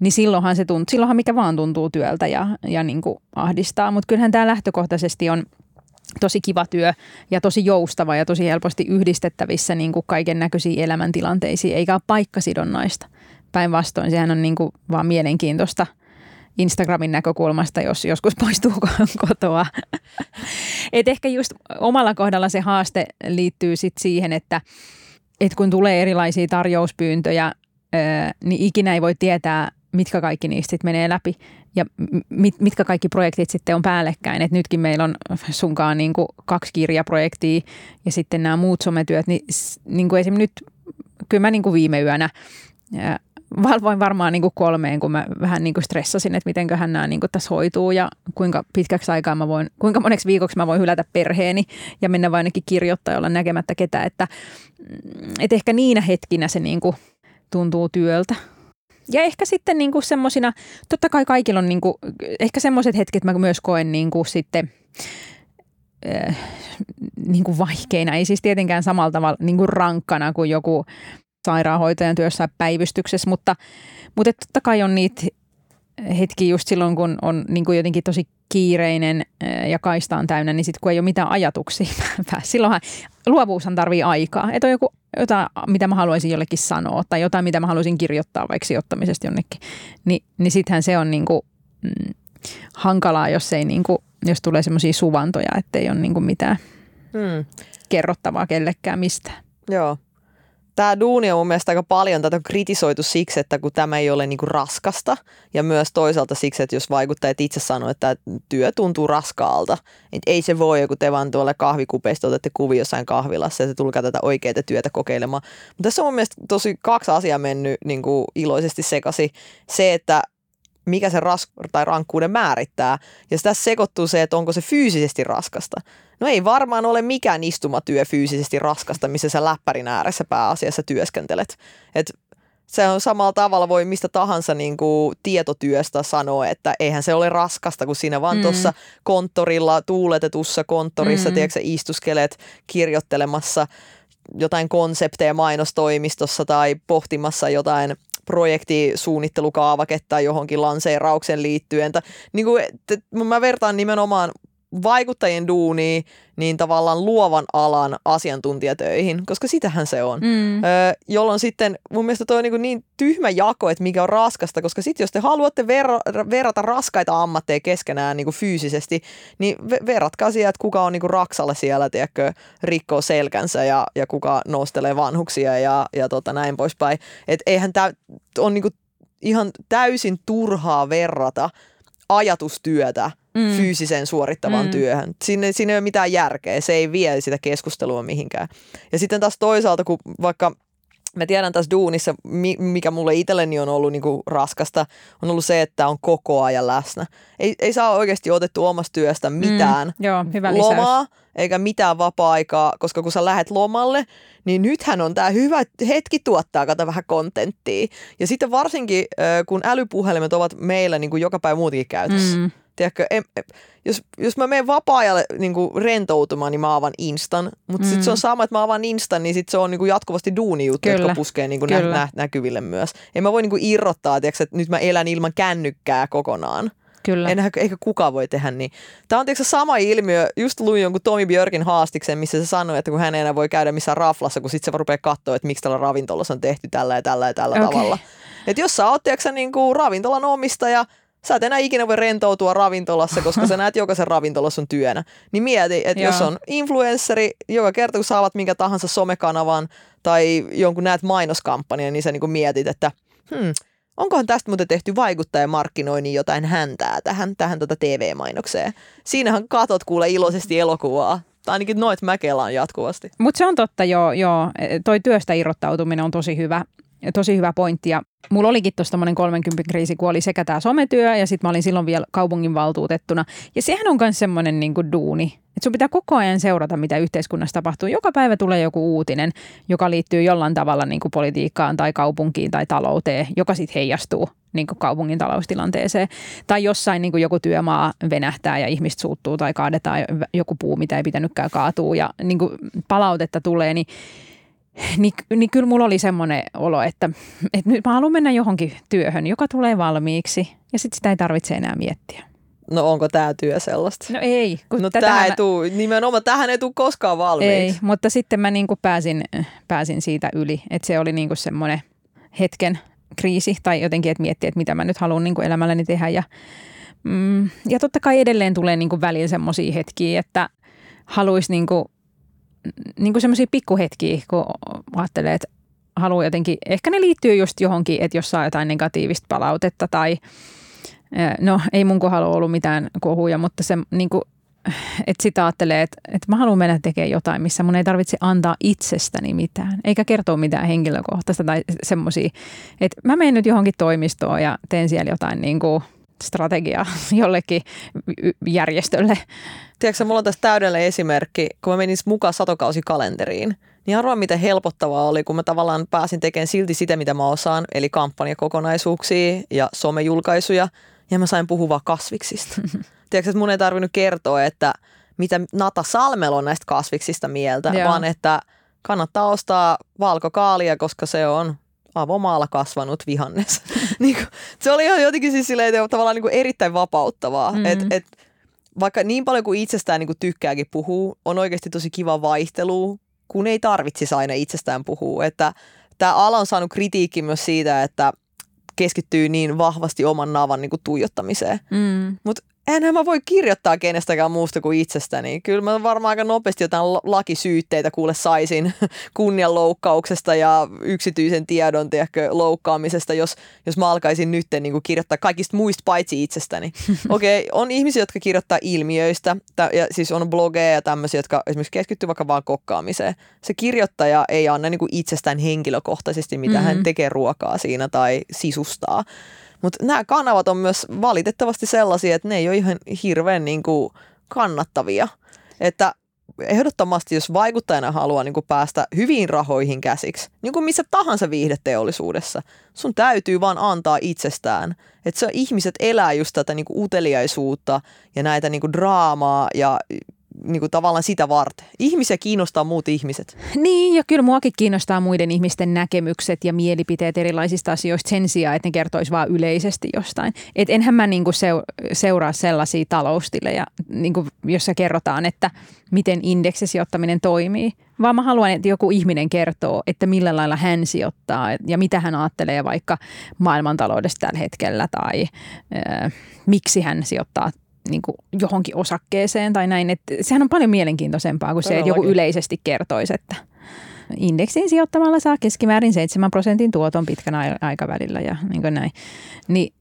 niin silloinhan se tuntuu, silloinhan mikä vaan tuntuu työltä ja, ja niin kuin ahdistaa, mutta kyllähän tämä lähtökohtaisesti on tosi kiva työ ja tosi joustava ja tosi helposti yhdistettävissä niin kuin kaiken näköisiin elämäntilanteisiin, eikä ole paikkasidonnaista. Päinvastoin sehän on niin kuin vaan mielenkiintoista Instagramin näkökulmasta, jos joskus poistuu kotoa. Et ehkä just omalla kohdalla se haaste liittyy sit siihen, että et kun tulee erilaisia tarjouspyyntöjä, niin ikinä ei voi tietää, mitkä kaikki niistä sit menee läpi ja mit, mitkä kaikki projektit sitten on päällekkäin. Et nytkin meillä on sunkaan niin kuin kaksi kirjaprojektia ja sitten nämä muut sometyöt, niin, niin kuin esim. nyt, kyllä mä niin kuin viime yönä valvoin varmaan niin kuin kolmeen, kun mä vähän niin kuin stressasin, että mitenköhän nämä niin kuin tässä hoituu ja kuinka pitkäksi aikaa mä voin, kuinka moneksi viikoksi mä voin hylätä perheeni ja mennä vain ainakin kirjoittaa olla näkemättä ketään, että mm, et ehkä niinä hetkinä se niin kuin tuntuu työltä. Ja ehkä sitten niin kuin semmosina, totta kai kaikilla on niin kuin, ehkä semmoiset hetket mä myös koen niin kuin sitten äh, niin kuin vaikeina, ei siis tietenkään samalla tavalla niin kuin rankkana kuin joku sairaanhoitajan työssä päivystyksessä, mutta, mutta totta kai on niitä hetki just silloin, kun on niin kuin jotenkin tosi kiireinen ja kaista on täynnä, niin sitten kun ei ole mitään ajatuksia päässä. Silloinhan luovuushan tarvii aikaa. Että on joku, jotain, mitä mä haluaisin jollekin sanoa tai jotain, mitä mä haluaisin kirjoittaa vaikka sijoittamisesta jonnekin. Ni, niin sittenhän se on niin kuin, mm, hankalaa, jos, ei niin kuin, jos tulee semmoisia suvantoja, että ei ole niin kuin mitään Hmm. kerrottavaa kellekään mistään. Joo. Tämä duuni on mun mielestä aika paljon tätä on kritisoitu siksi, että kun tämä ei ole niinku raskasta ja myös toisaalta siksi, että jos vaikuttajat itse sanoo, että työ tuntuu raskaalta, että ei se voi, kun te vaan tuolle kahvikupeista otatte kuvi jossain kahvilassa ja te tulkaa tätä oikeaa työtä kokeilemaan. Mutta tässä on mun mielestä tosi kaksi asiaa mennyt niinku iloisesti sekaisin. Se, että mikä se ras- tai rankkuuden määrittää. Ja tässä sekoittuu se, että onko se fyysisesti raskasta. No ei varmaan ole mikään istumatyö fyysisesti raskasta, missä sä läppärin ääressä pääasiassa työskentelet. Et se on samalla tavalla voi mistä tahansa niin kuin tietotyöstä sanoa, että eihän se ole raskasta, kun siinä vaan Mm. tuossa konttorilla, tuuletetussa konttorissa, Mm. tiedätkö, istuskelet kirjoittelemassa jotain konsepteja mainostoimistossa tai pohtimassa jotain projektisuunnittelukaavaketta johonkin lanseeraukseen liittyen. Tai, niin kuin, et, mä vertaan nimenomaan vaikuttajien duunia niin tavallaan luovan alan asiantuntijatöihin, koska sitähän se on. Mm. Öö, jolloin sitten mun mielestä toi on niin, niin tyhmä jako, että mikä on raskasta, koska sitten jos te haluatte ver- verrata raskaita ammatteja keskenään niin kuin fyysisesti, niin ve- verratkaa siihen, että kuka on niin kuin raksalla siellä, tiedätkö, rikkoo selkänsä ja, ja kuka nostelee vanhuksia ja, ja tota, näin poispäin. Et eihän tämä on niin kuin ihan täysin turhaa verrata ajatustyötä Mm. fyysiseen suorittavaan Mm. työhön. Siinä, siinä ei ole mitään järkeä, se ei vie sitä keskustelua mihinkään. Ja sitten taas toisaalta, kun vaikka mä tiedän tässä duunissa, mi- mikä mulle itselleni on ollut niinku raskasta, on ollut se, että on koko ajan läsnä. Ei, ei saa oikeasti otettu omasta työstä mitään Mm. Joo, hyvä lisäys. lomaa eikä mitään vapaa-aikaa, koska kun sä lähet lomalle, niin nythän on tämä hyvä hetki tuottaa kato vähän kontenttia. Ja sitten varsinkin, kun älypuhelimet ovat meillä niin kuin joka päivä muutenkin käytössä. Mm. Tiedätkö, em, jos, jos mä menen vapaa-ajalle niin rentoutumaan, niin mä avaan Instan. Mutta mm. sitten se on sama, että mä avaan Instan, niin sitten se on niin kuin jatkuvasti duunijuttu, jotka puskee niin kuin nä, nä, näkyville myös. En mä voi niin kuin irrottaa, tiedätkö, että nyt mä elän ilman kännykkää kokonaan. Kyllä. En, eikä kukaan voi tehdä niin. Tämä on tietysti sama ilmiö. Just luin jonkun Tomi Björkin haastiksen, missä se sanoi, että kun hän ei enää voi käydä missään raflassa, kun sitten se rupeaa katsoa, että miksi tällä ravintolassa on tehty tällä ja tällä ja tällä okay. tavalla. Että jos sä oot tiedätkö, niin kuin ravintolan omistaja, sä et enää ikinä voi rentoutua ravintolassa, koska sä näet jokaisen ravintolassa on työnä. Niin mieti, että jos on influenssari, joka kerta kun saavat minkä tahansa somekanavan tai jonkun näet mainoskampanjan, niin sä niin mietit, että hmm, onkohan tästä muuten tehty vaikuttajamarkkinoinnin jotain häntää tähän, tähän tota TV-mainokseen. Siinähän katot kuule iloisesti elokuvaa. Tai ainakin noit mäkelaan jatkuvasti. Mutta se on totta, joo, joo. Toi työstä irrottautuminen on tosi hyvä tosi hyvä pointti. Ja mulla olikin tuossa tämmöinen 30 kriisi, kun oli sekä tämä sometyö ja sitten mä olin silloin vielä kaupunginvaltuutettuna. Ja sehän on myös semmoinen niin kuin duuni, että sun pitää koko ajan seurata, mitä yhteiskunnassa tapahtuu. Joka päivä tulee joku uutinen, joka liittyy jollain tavalla niin kuin politiikkaan tai kaupunkiin tai talouteen, joka sitten heijastuu niin kuin kaupungin taloustilanteeseen. Tai jossain niin kuin joku työmaa venähtää ja ihmiset suuttuu tai kaadetaan joku puu, mitä ei pitänytkään kaatuu ja niin kuin palautetta tulee, niin niin, niin kyllä mulla oli semmoinen olo, että, että nyt mä haluan mennä johonkin työhön, joka tulee valmiiksi ja sitten sitä ei tarvitse enää miettiä. No onko tämä työ sellaista? No ei. Kun no tämä ei tule, nimenomaan tähän ei tule koskaan valmiiksi. Ei, mutta sitten mä niin kuin pääsin, pääsin siitä yli, että se oli niin kuin semmoinen hetken kriisi tai jotenkin, että miettiä, että mitä mä nyt haluan niin kuin elämälläni tehdä ja mm, ja totta kai edelleen tulee niin kuin välillä semmoisia hetkiä, että haluaisi niin kuin niin kuin semmoisia pikkuhetkiä, kun ajattelee, että haluaa jotenkin, ehkä ne liittyy just johonkin, että jos saa jotain negatiivista palautetta tai no ei mun kohdalla ollut mitään kohuja, mutta se niin kuin, että sitä ajattelee, että, että mä haluan mennä tekemään jotain, missä mun ei tarvitse antaa itsestäni mitään, eikä kertoa mitään henkilökohtaista tai semmoisia, että mä menen nyt johonkin toimistoon ja teen siellä jotain niin kuin strategiaa jollekin järjestölle Tiedätkö, mulla on tässä täydellinen esimerkki, kun mä menin mukaan satokausikalenteriin, niin arvoa miten helpottavaa oli, kun mä tavallaan pääsin tekemään silti sitä, mitä mä osaan, eli kampanjakokonaisuuksia ja somejulkaisuja, ja mä sain puhua kasviksista. Tiedätkö, että mun ei tarvinnut kertoa, että mitä Nata Salmelo on näistä kasviksista mieltä, Joo. vaan että kannattaa ostaa valkokaalia, koska se on avomaalla kasvanut vihannes. niin kuin, se oli ihan jotenkin siis silleen, tavallaan niin kuin erittäin vapauttavaa. Mm-hmm. Et, et, vaikka niin paljon kuin itsestään niin kuin tykkääkin puhuu, on oikeasti tosi kiva vaihtelu, kun ei tarvitsisi aina itsestään puhua. Että tämä ala on saanut kritiikki myös siitä, että keskittyy niin vahvasti oman navan niin kuin tuijottamiseen. Mm. Mutta enhän mä voi kirjoittaa kenestäkään muusta kuin itsestäni. Kyllä mä varmaan aika nopeasti jotain lakisyytteitä kuule saisin kunnianloukkauksesta ja yksityisen tiedon tiedätkö, loukkaamisesta, jos, jos mä alkaisin nyt niin kuin kirjoittaa kaikista muista paitsi itsestäni. Okei, okay, on ihmisiä, jotka kirjoittaa ilmiöistä, ja siis on blogeja ja tämmöisiä, jotka esimerkiksi keskittyy vaikka vaan kokkaamiseen. Se kirjoittaja ei anna niin kuin itsestään henkilökohtaisesti, mitä mm-hmm. hän tekee ruokaa siinä tai sisustaa. Mutta nämä kanavat on myös valitettavasti sellaisia, että ne ei ole ihan hirveän niin kuin kannattavia. Että ehdottomasti, jos vaikuttajana haluaa niin kuin päästä hyviin rahoihin käsiksi, niin kuin missä tahansa viihdeteollisuudessa, sun täytyy vaan antaa itsestään. Että se ihmiset elää just tätä niin kuin uteliaisuutta ja näitä niin kuin draamaa ja niin kuin tavallaan sitä varten. Ihmisiä kiinnostaa muut ihmiset. Niin, ja kyllä muakin kiinnostaa muiden ihmisten näkemykset ja mielipiteet erilaisista asioista sen sijaan, että ne kertoisi vaan yleisesti jostain. Et enhän mä niin kuin seuraa sellaisia taloustilejä, niin kuin jossa kerrotaan, että miten indeksisijoittaminen toimii, vaan mä haluan, että joku ihminen kertoo, että millä lailla hän sijoittaa ja mitä hän ajattelee vaikka maailmantaloudesta tällä hetkellä tai äh, miksi hän sijoittaa niin kuin johonkin osakkeeseen tai näin. Että sehän on paljon mielenkiintoisempaa kuin se, että joku yleisesti kertoisi, että indeksiin sijoittamalla saa keskimäärin 7 prosentin tuoton pitkän aikavälillä ja niin kuin näin. Niin,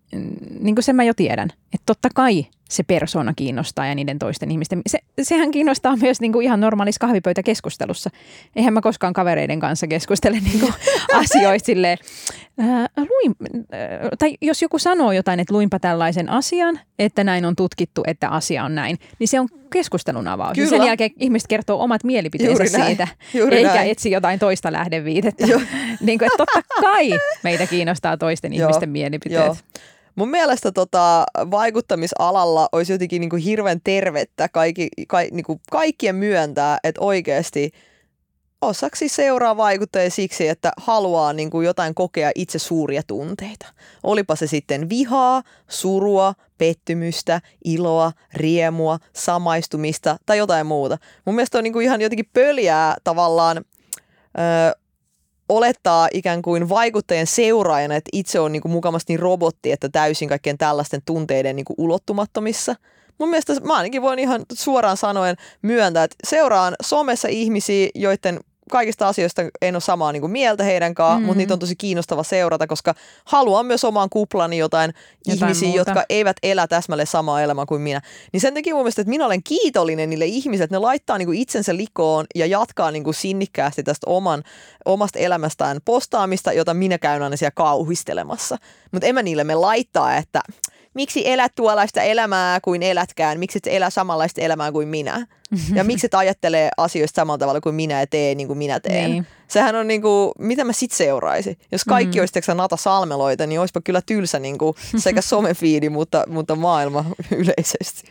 niin kuin sen mä jo tiedän, että totta kai se persona kiinnostaa ja niiden toisten ihmisten. Se, sehän kiinnostaa myös niin kuin ihan normaalissa kahvipöytäkeskustelussa. Eihän mä koskaan kavereiden kanssa keskustele niin kuin asioista silleen, ää, luin, ää, tai jos joku sanoo jotain, että luinpa tällaisen asian, että näin on tutkittu, että asia on näin, niin se on keskustelun avaus. Kyllä. sen jälkeen ihmiset kertoo omat mielipiteensä Juuri siitä, Juuri eikä näin. etsi jotain toista lähdeviitettä. niin kuin, että totta kai meitä kiinnostaa toisten ihmisten mielipiteet. Joo. Mun mielestä tota, vaikuttamisalalla olisi jotenkin niin kuin hirveän tervettä kaikki, ka, niin kuin kaikkien myöntää, että oikeasti osaksi seuraa vaikuttajia siksi, että haluaa niin kuin jotain kokea itse suuria tunteita. Olipa se sitten vihaa, surua, pettymystä, iloa, riemua, samaistumista tai jotain muuta. Mun mielestä on niin kuin ihan jotenkin pöljää tavallaan olettaa ikään kuin vaikuttajien seuraajana, että itse on niin kuin mukamasti niin robotti, että täysin kaikkien tällaisten tunteiden niin kuin ulottumattomissa. Mun mielestä mä ainakin voin ihan suoraan sanoen myöntää, että seuraan somessa ihmisiä, joiden kaikista asioista en ole samaa niin kuin mieltä heidän kanssaan, mm-hmm. mutta niitä on tosi kiinnostava seurata, koska haluan myös omaan kuplani jotain, jotain ihmisiä, muuta. jotka eivät elä täsmälleen samaa elämää kuin minä. Niin sen takia mun mielestä, että minä olen kiitollinen niille ihmisille, että ne laittaa niin kuin itsensä likoon ja jatkaa niin kuin sinnikkäästi tästä oman, omasta elämästään postaamista, jota minä käyn aina siellä kauhistelemassa. Mutta en mä niille me laittaa, että miksi elät tuollaista elämää kuin elätkään, miksi et elä samanlaista elämää kuin minä. Ja miksi et ajattelee asioista samalla tavalla kuin minä ja tee niin kuin minä teen. Niin. Sehän on niin kuin, mitä mä sit seuraisin. Jos kaikki mm. olisi Nata Salmeloita, niin olisipa kyllä tylsä niin kuin sekä somefiidi, mutta, mutta maailma yleisesti.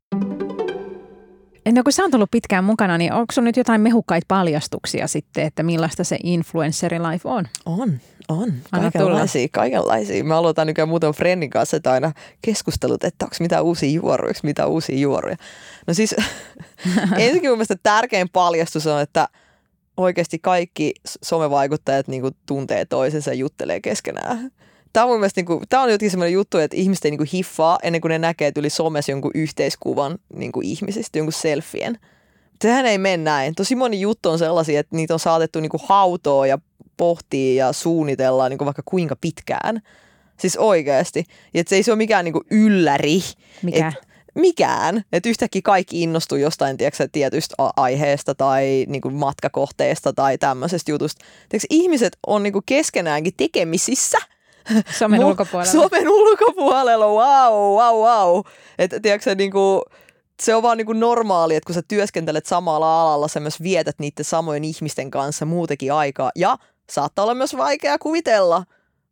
No kun sä oot ollut pitkään mukana, niin onko sun nyt jotain mehukkaita paljastuksia sitten, että millaista se influenceri life on? On, on. Kaikenlaisia, kaikenlaisia. Mä aloitan nykyään muuten Friendin kanssa, että aina keskustelut, että onko mitä uusia juoruja, mitä uusia juoruja. No siis ensinnäkin mun mielestä tärkein paljastus on, että oikeasti kaikki somevaikuttajat niin tuntee toisensa ja juttelee keskenään. Tämä on mun mielestä, niin kuin, tämä on jotenkin sellainen juttu, että ihmiset ei niin kuin hiffaa ennen kuin ne näkee tuli somessa jonkun yhteiskuvan niin kuin ihmisistä, jonkun selfien. Sehän ei mene näin. Tosi moni juttu on sellaisia, että niitä on saatettu niin kuin hautoa ja pohtia ja suunnitella niin kuin vaikka kuinka pitkään. Siis oikeasti. Ja että se ei se ole mikään niin kuin ylläri. Mikä? Et, mikään. Että yhtäkkiä kaikki innostuu jostain tiedätkö, tietystä aiheesta tai niin kuin matkakohteesta tai tämmöisestä jutusta. Tiedätkö, ihmiset on niin kuin keskenäänkin tekemisissä – Somen ulkopuolella. Somen ulkopuolella, wow, wow, wow. Että tiedätkö, niin kuin, se on vaan niin kuin normaali, että kun sä työskentelet samalla alalla, sä myös vietät niiden samojen ihmisten kanssa muutenkin aikaa. Ja saattaa olla myös vaikea kuvitella,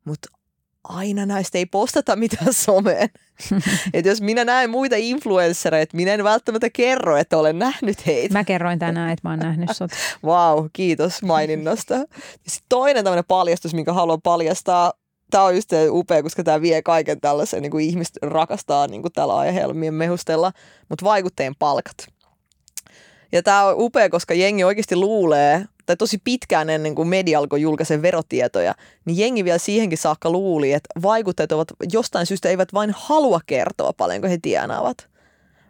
mutta aina näistä ei postata mitään someen. että jos minä näen muita influenssereita, minä en välttämättä kerro, että olen nähnyt heitä. Mä kerroin tänään, että mä oon nähnyt sut. wow, kiitos maininnasta. Sitten toinen tämmöinen paljastus, minkä haluan paljastaa, tämä on just upea, koska tämä vie kaiken tällaisen, niin kuin ihmiset rakastaa niin kuin tällä aiheella mehustella, mutta vaikutteen palkat. Ja tämä on upea, koska jengi oikeasti luulee, tai tosi pitkään ennen kuin media alkoi julkaisen verotietoja, niin jengi vielä siihenkin saakka luuli, että vaikuttajat ovat jostain syystä eivät vain halua kertoa paljonko he tienaavat.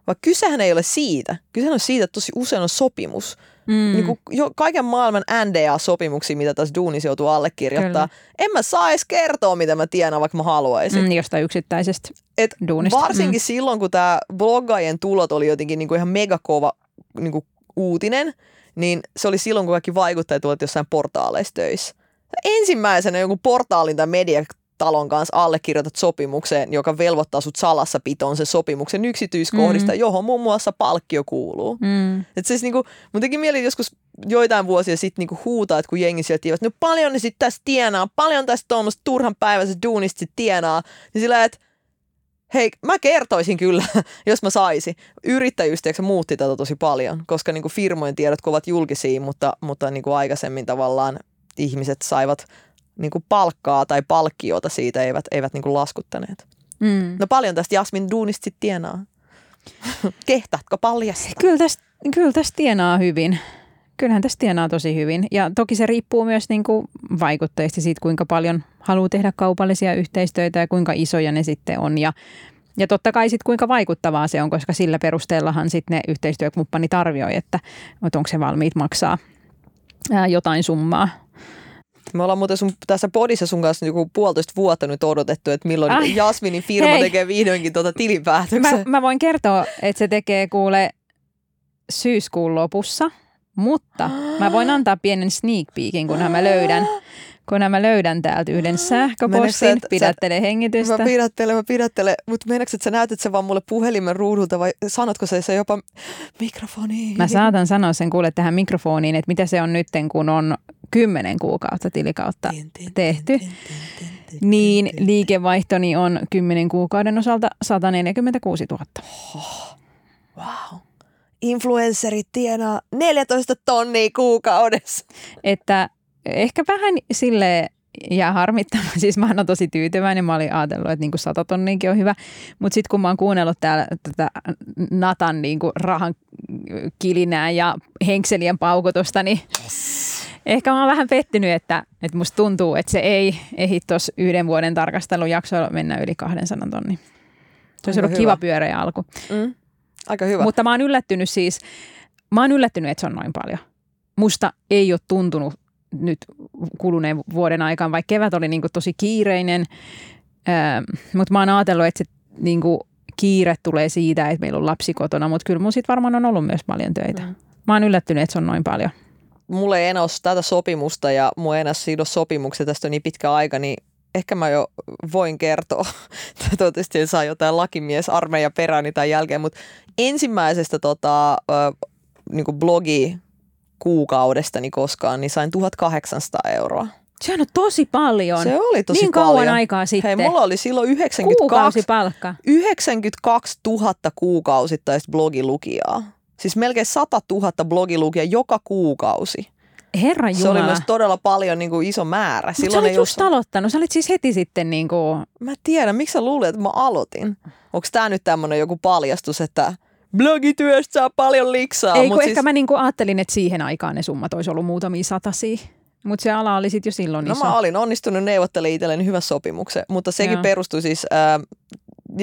Vaikka kysehän ei ole siitä. Kysehän on siitä, että tosi usein on sopimus. Mm. Niin kuin jo kaiken maailman NDA-sopimuksia, mitä tässä duunissa joutuu allekirjoittaa. Kyllä. En mä saa edes kertoa, mitä mä tienaan, vaikka mä haluaisin. Mm, jostain yksittäisestä Et duunista. Varsinkin mm. silloin, kun tämä bloggaajien tulot oli jotenkin niin kuin ihan megakova niin kuin uutinen, niin se oli silloin, kun kaikki vaikuttajat tulivat jossain portaaleissa töissä. Ensimmäisenä joku portaalin tai media talon kanssa allekirjoitat sopimukseen, joka velvoittaa sut salassapitoon sen sopimuksen yksityiskohdista, mm. johon muun muassa palkkio kuuluu. Mm. Et siis niinku, mun teki mieli joskus joitain vuosia sitten niinku huutaa, että kun jengi sieltä no paljon ne sitten tästä tienaa, paljon tästä tuommoista turhan päiväisestä duunista sit tienaa, niin sillä että hei, mä kertoisin kyllä, jos mä saisin. Yrittäjyys muutti tätä tosi paljon, koska niinku firmojen tiedot ovat julkisia, mutta, mutta niinku aikaisemmin tavallaan ihmiset saivat niin kuin palkkaa tai palkkiota siitä eivät, eivät niin kuin laskuttaneet. Mm. No paljon tästä Jasmin duunista sitten tienaa. Kehtaatko paljastaa? Kyllä tästä, kyllä tästä tienaa hyvin. Kyllähän tästä tienaa tosi hyvin. Ja toki se riippuu myös niin kuin vaikuttajista siitä, kuinka paljon haluaa tehdä kaupallisia yhteistyötä ja kuinka isoja ne sitten on. Ja, ja totta kai sitten kuinka vaikuttavaa se on, koska sillä perusteellahan sitten ne yhteistyökumppanit arvioi, että, että onko se valmiit maksaa jotain summaa me ollaan muuten sun, tässä podissa sun kanssa joku puolitoista vuotta nyt odotettu, että milloin Ai, Jasminin firma hei. tekee vihdoinkin tuota tilinpäätöksen. Mä, mä voin kertoa, että se tekee kuule syyskuun lopussa, mutta mä voin antaa pienen sneak peekin, kunhan mä löydän kun mä löydän täältä yhden sähköpostin, pidättele hengitystä. Mä pidättelen, mä pidättelen, mutta meneekö, että sä näytät sen vaan mulle puhelimen ruudulta vai sanotko se, se jopa mikrofoniin? Mä saatan sanoa sen kuule tähän mikrofoniin, että mitä se on nyt, kun on kymmenen kuukautta tilikautta tehty. niin liikevaihtoni on 10 kuukauden osalta 146 000. Wow. Influencerit tienaa 14 tonnia kuukaudessa. Että ehkä vähän sille jää harmittamaan. Siis mä oon tosi tyytyväinen. Mä olin ajatellut, että niinku 100 tonniinkin on hyvä. Mutta sitten kun mä oon kuunnellut täällä tätä Natan niinku rahan kilinää ja henkselien paukutusta, niin yes. ehkä mä oon vähän pettynyt, että, että musta tuntuu, että se ei ehdi tuossa yhden vuoden tarkastelujaksolla mennä yli 200 tonni. Se olisi ollut kiva pyöreä alku. Mm. Aika hyvä. Mutta mä oon yllättynyt siis, mä oon yllättynyt, että se on noin paljon. Musta ei ole tuntunut nyt kuluneen vuoden aikaan, vaikka kevät oli niin kuin tosi kiireinen, ähm, mutta mä oon ajatellut, että se niin kuin kiire tulee siitä, että meillä on lapsi kotona, mutta kyllä mun sit varmaan on ollut myös paljon töitä. Mm. Mä oon yllättynyt, että se on noin paljon. Mulle ei enää ole tätä sopimusta ja mua ei enää sido sopimuksia, tästä on niin pitkä aika, niin ehkä mä jo voin kertoa, toivottavasti en saa jotain lakimies armeija peräni tai jälkeen, mutta ensimmäisestä tota, niin blogi kuukaudestani koskaan, niin sain 1800 euroa. Se on tosi paljon. Se oli tosi niin paljon. kauan aikaa sitten. Hei, mulla oli silloin 92, palkka. 92 000 kuukausittaista blogilukijaa. Siis melkein 100 000 blogilukijaa joka kuukausi. Herra Jumala. Se oli myös todella paljon niin kuin iso määrä. Mutta sä olit just ollut... aloittanut. Sä olit siis heti sitten niin kuin... Mä tiedän. Miksi sä luulet, että mä aloitin? Onko tämä nyt tämmöinen joku paljastus, että blogityöstä saa paljon liksaa. Ei, kun siis... ehkä mä niinku ajattelin, että siihen aikaan ne summat olisi ollut muutamia satasia. Mutta se ala oli sitten jo silloin No mä olin onnistunut neuvottelemaan itselleni hyvän sopimuksen, mutta sekin joo. perustui siis, ää,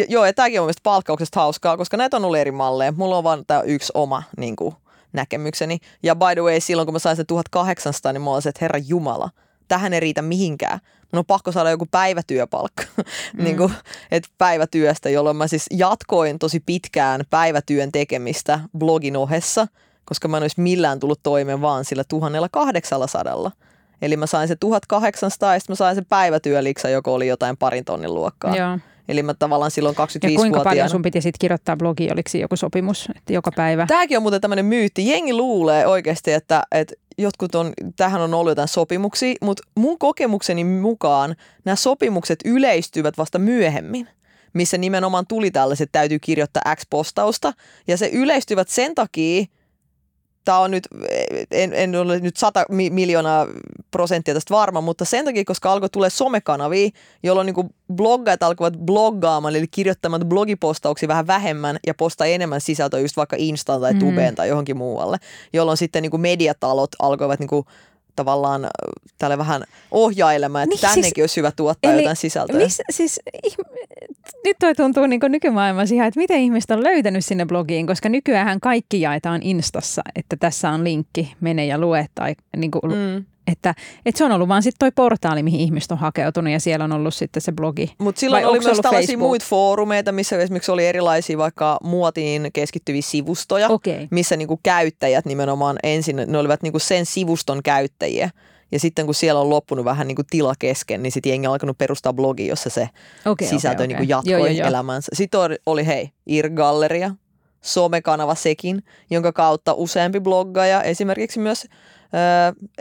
joo ja tämäkin on mielestäni palkkauksesta hauskaa, koska näitä on ollut eri malleja. Mulla on vaan tämä yksi oma niin kuin, näkemykseni. Ja by the way, silloin kun mä sain se 1800, niin mä olisin, että herra Jumala, tähän ei riitä mihinkään. Mun on pakko saada joku päivätyöpalkka, mm. niin kuin, että päivätyöstä, jolloin mä siis jatkoin tosi pitkään päivätyön tekemistä blogin ohessa, koska mä en olisi millään tullut toimeen vaan sillä 1800. Eli mä sain se 1800 ja sitten mä sain se päivätyöliksa, joka oli jotain parin tonnin luokkaa. Joo. Eli mä tavallaan silloin 25 Ja kuinka paljon sun piti sitten kirjoittaa blogi, oliko joku sopimus, että joka päivä? Tämäkin on muuten tämmöinen myytti. Jengi luulee oikeasti, että, että jotkut on, tähän on ollut jotain sopimuksia, mutta mun kokemukseni mukaan nämä sopimukset yleistyvät vasta myöhemmin missä nimenomaan tuli tällaiset, täytyy kirjoittaa X-postausta. Ja se yleistyvät sen takia, tämä on nyt, en, en ole nyt sata miljoonaa prosenttia tästä varma, mutta sen takia, koska alkoi tulee somekanavia, jolloin niin bloggajat alkoivat bloggaamaan, eli kirjoittamaan blogipostauksia vähän vähemmän ja postaa enemmän sisältöä just vaikka Instaan tai mm. Tubeen mm. tai johonkin muualle, jolloin sitten niin mediatalot alkoivat niin tavallaan tälle vähän ohjailemaan, että niin, tännekin siis, olisi hyvä tuottaa eli, jotain sisältöä. Miss, siis, nyt toi tuntuu niin nykymaailmassa ihan, että miten ihmiset on löytänyt sinne blogiin, koska nykyään kaikki jaetaan Instassa, että tässä on linkki, mene ja lue tai niin kuin, mm. Että, että se on ollut vaan sitten toi portaali, mihin ihmiset on hakeutunut ja siellä on ollut sitten se blogi. Mutta silloin Vai oli myös tällaisia muita foorumeita, missä esimerkiksi oli erilaisia vaikka muotiin keskittyviä sivustoja, okay. missä niinku käyttäjät nimenomaan ensin, ne olivat niinku sen sivuston käyttäjiä. Ja sitten kun siellä on loppunut vähän niin kuin tila kesken, niin sitten jengi on alkanut perustaa blogi, jossa se okay, sisältö okay, okay. Niin jatkoi joo, joo, elämänsä. Sitten oli, hei, Ir-galleria, somekanava sekin, jonka kautta useampi bloggaja, esimerkiksi myös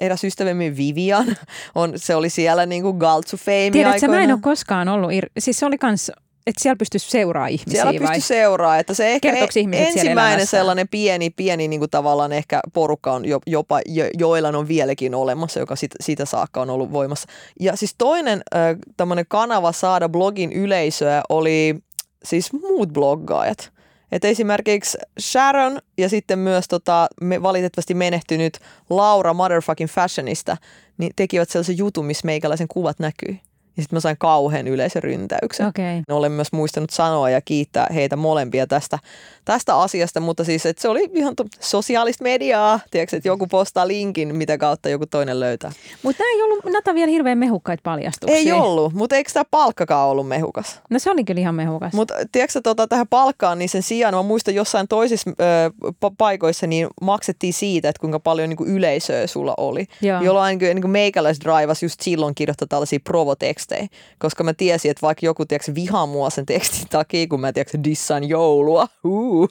eräs ystävämme Vivian, on, se oli siellä niin kuin Galtsu Fame Tiedätkö, mä en ole koskaan ollut, ir- siis se oli kans että siellä pystyisi seuraa ihmisiä Siellä pystyy seuraa, että se ehkä e- ensimmäinen sellainen pieni, pieni niin kuin tavallaan ehkä porukka on jopa, jo, joilla on vieläkin olemassa, joka sit, siitä saakka on ollut voimassa. Ja siis toinen äh, kanava saada blogin yleisöä oli siis muut bloggaajat. Et esimerkiksi Sharon ja sitten myös tota, me valitettavasti menehtynyt Laura Motherfucking Fashionista, niin tekivät sellaisen jutun, missä meikäläisen kuvat näkyy. Ja sitten mä sain kauhean yleisöryntäyksen. Okay. Olen myös muistanut sanoa ja kiittää heitä molempia tästä, tästä asiasta, mutta siis että se oli ihan to, sosiaalista mediaa. Tiedätkö, että joku postaa linkin, mitä kautta joku toinen löytää. Mutta ei ollut Nata vielä hirveän mehukkaita paljastuksia. Ei ollut, mutta eikö tämä palkkakaan ollut mehukas? No se oli kyllä ihan mehukas. Mutta tiedätkö tota, tähän palkkaan, niin sen sijaan mä muistan jossain toisissa ö, paikoissa, niin maksettiin siitä, että kuinka paljon niin kuin yleisöä sulla oli. Joo. Jolloin niin kuin meikäläis draivas just silloin kirjoittaa tällaisia provotekstejä tekstejä, koska mä tiesin, että vaikka joku tiedätkö, vihaa mua sen tekstin takia, kun mä tiedätkö, dissaan joulua, uh.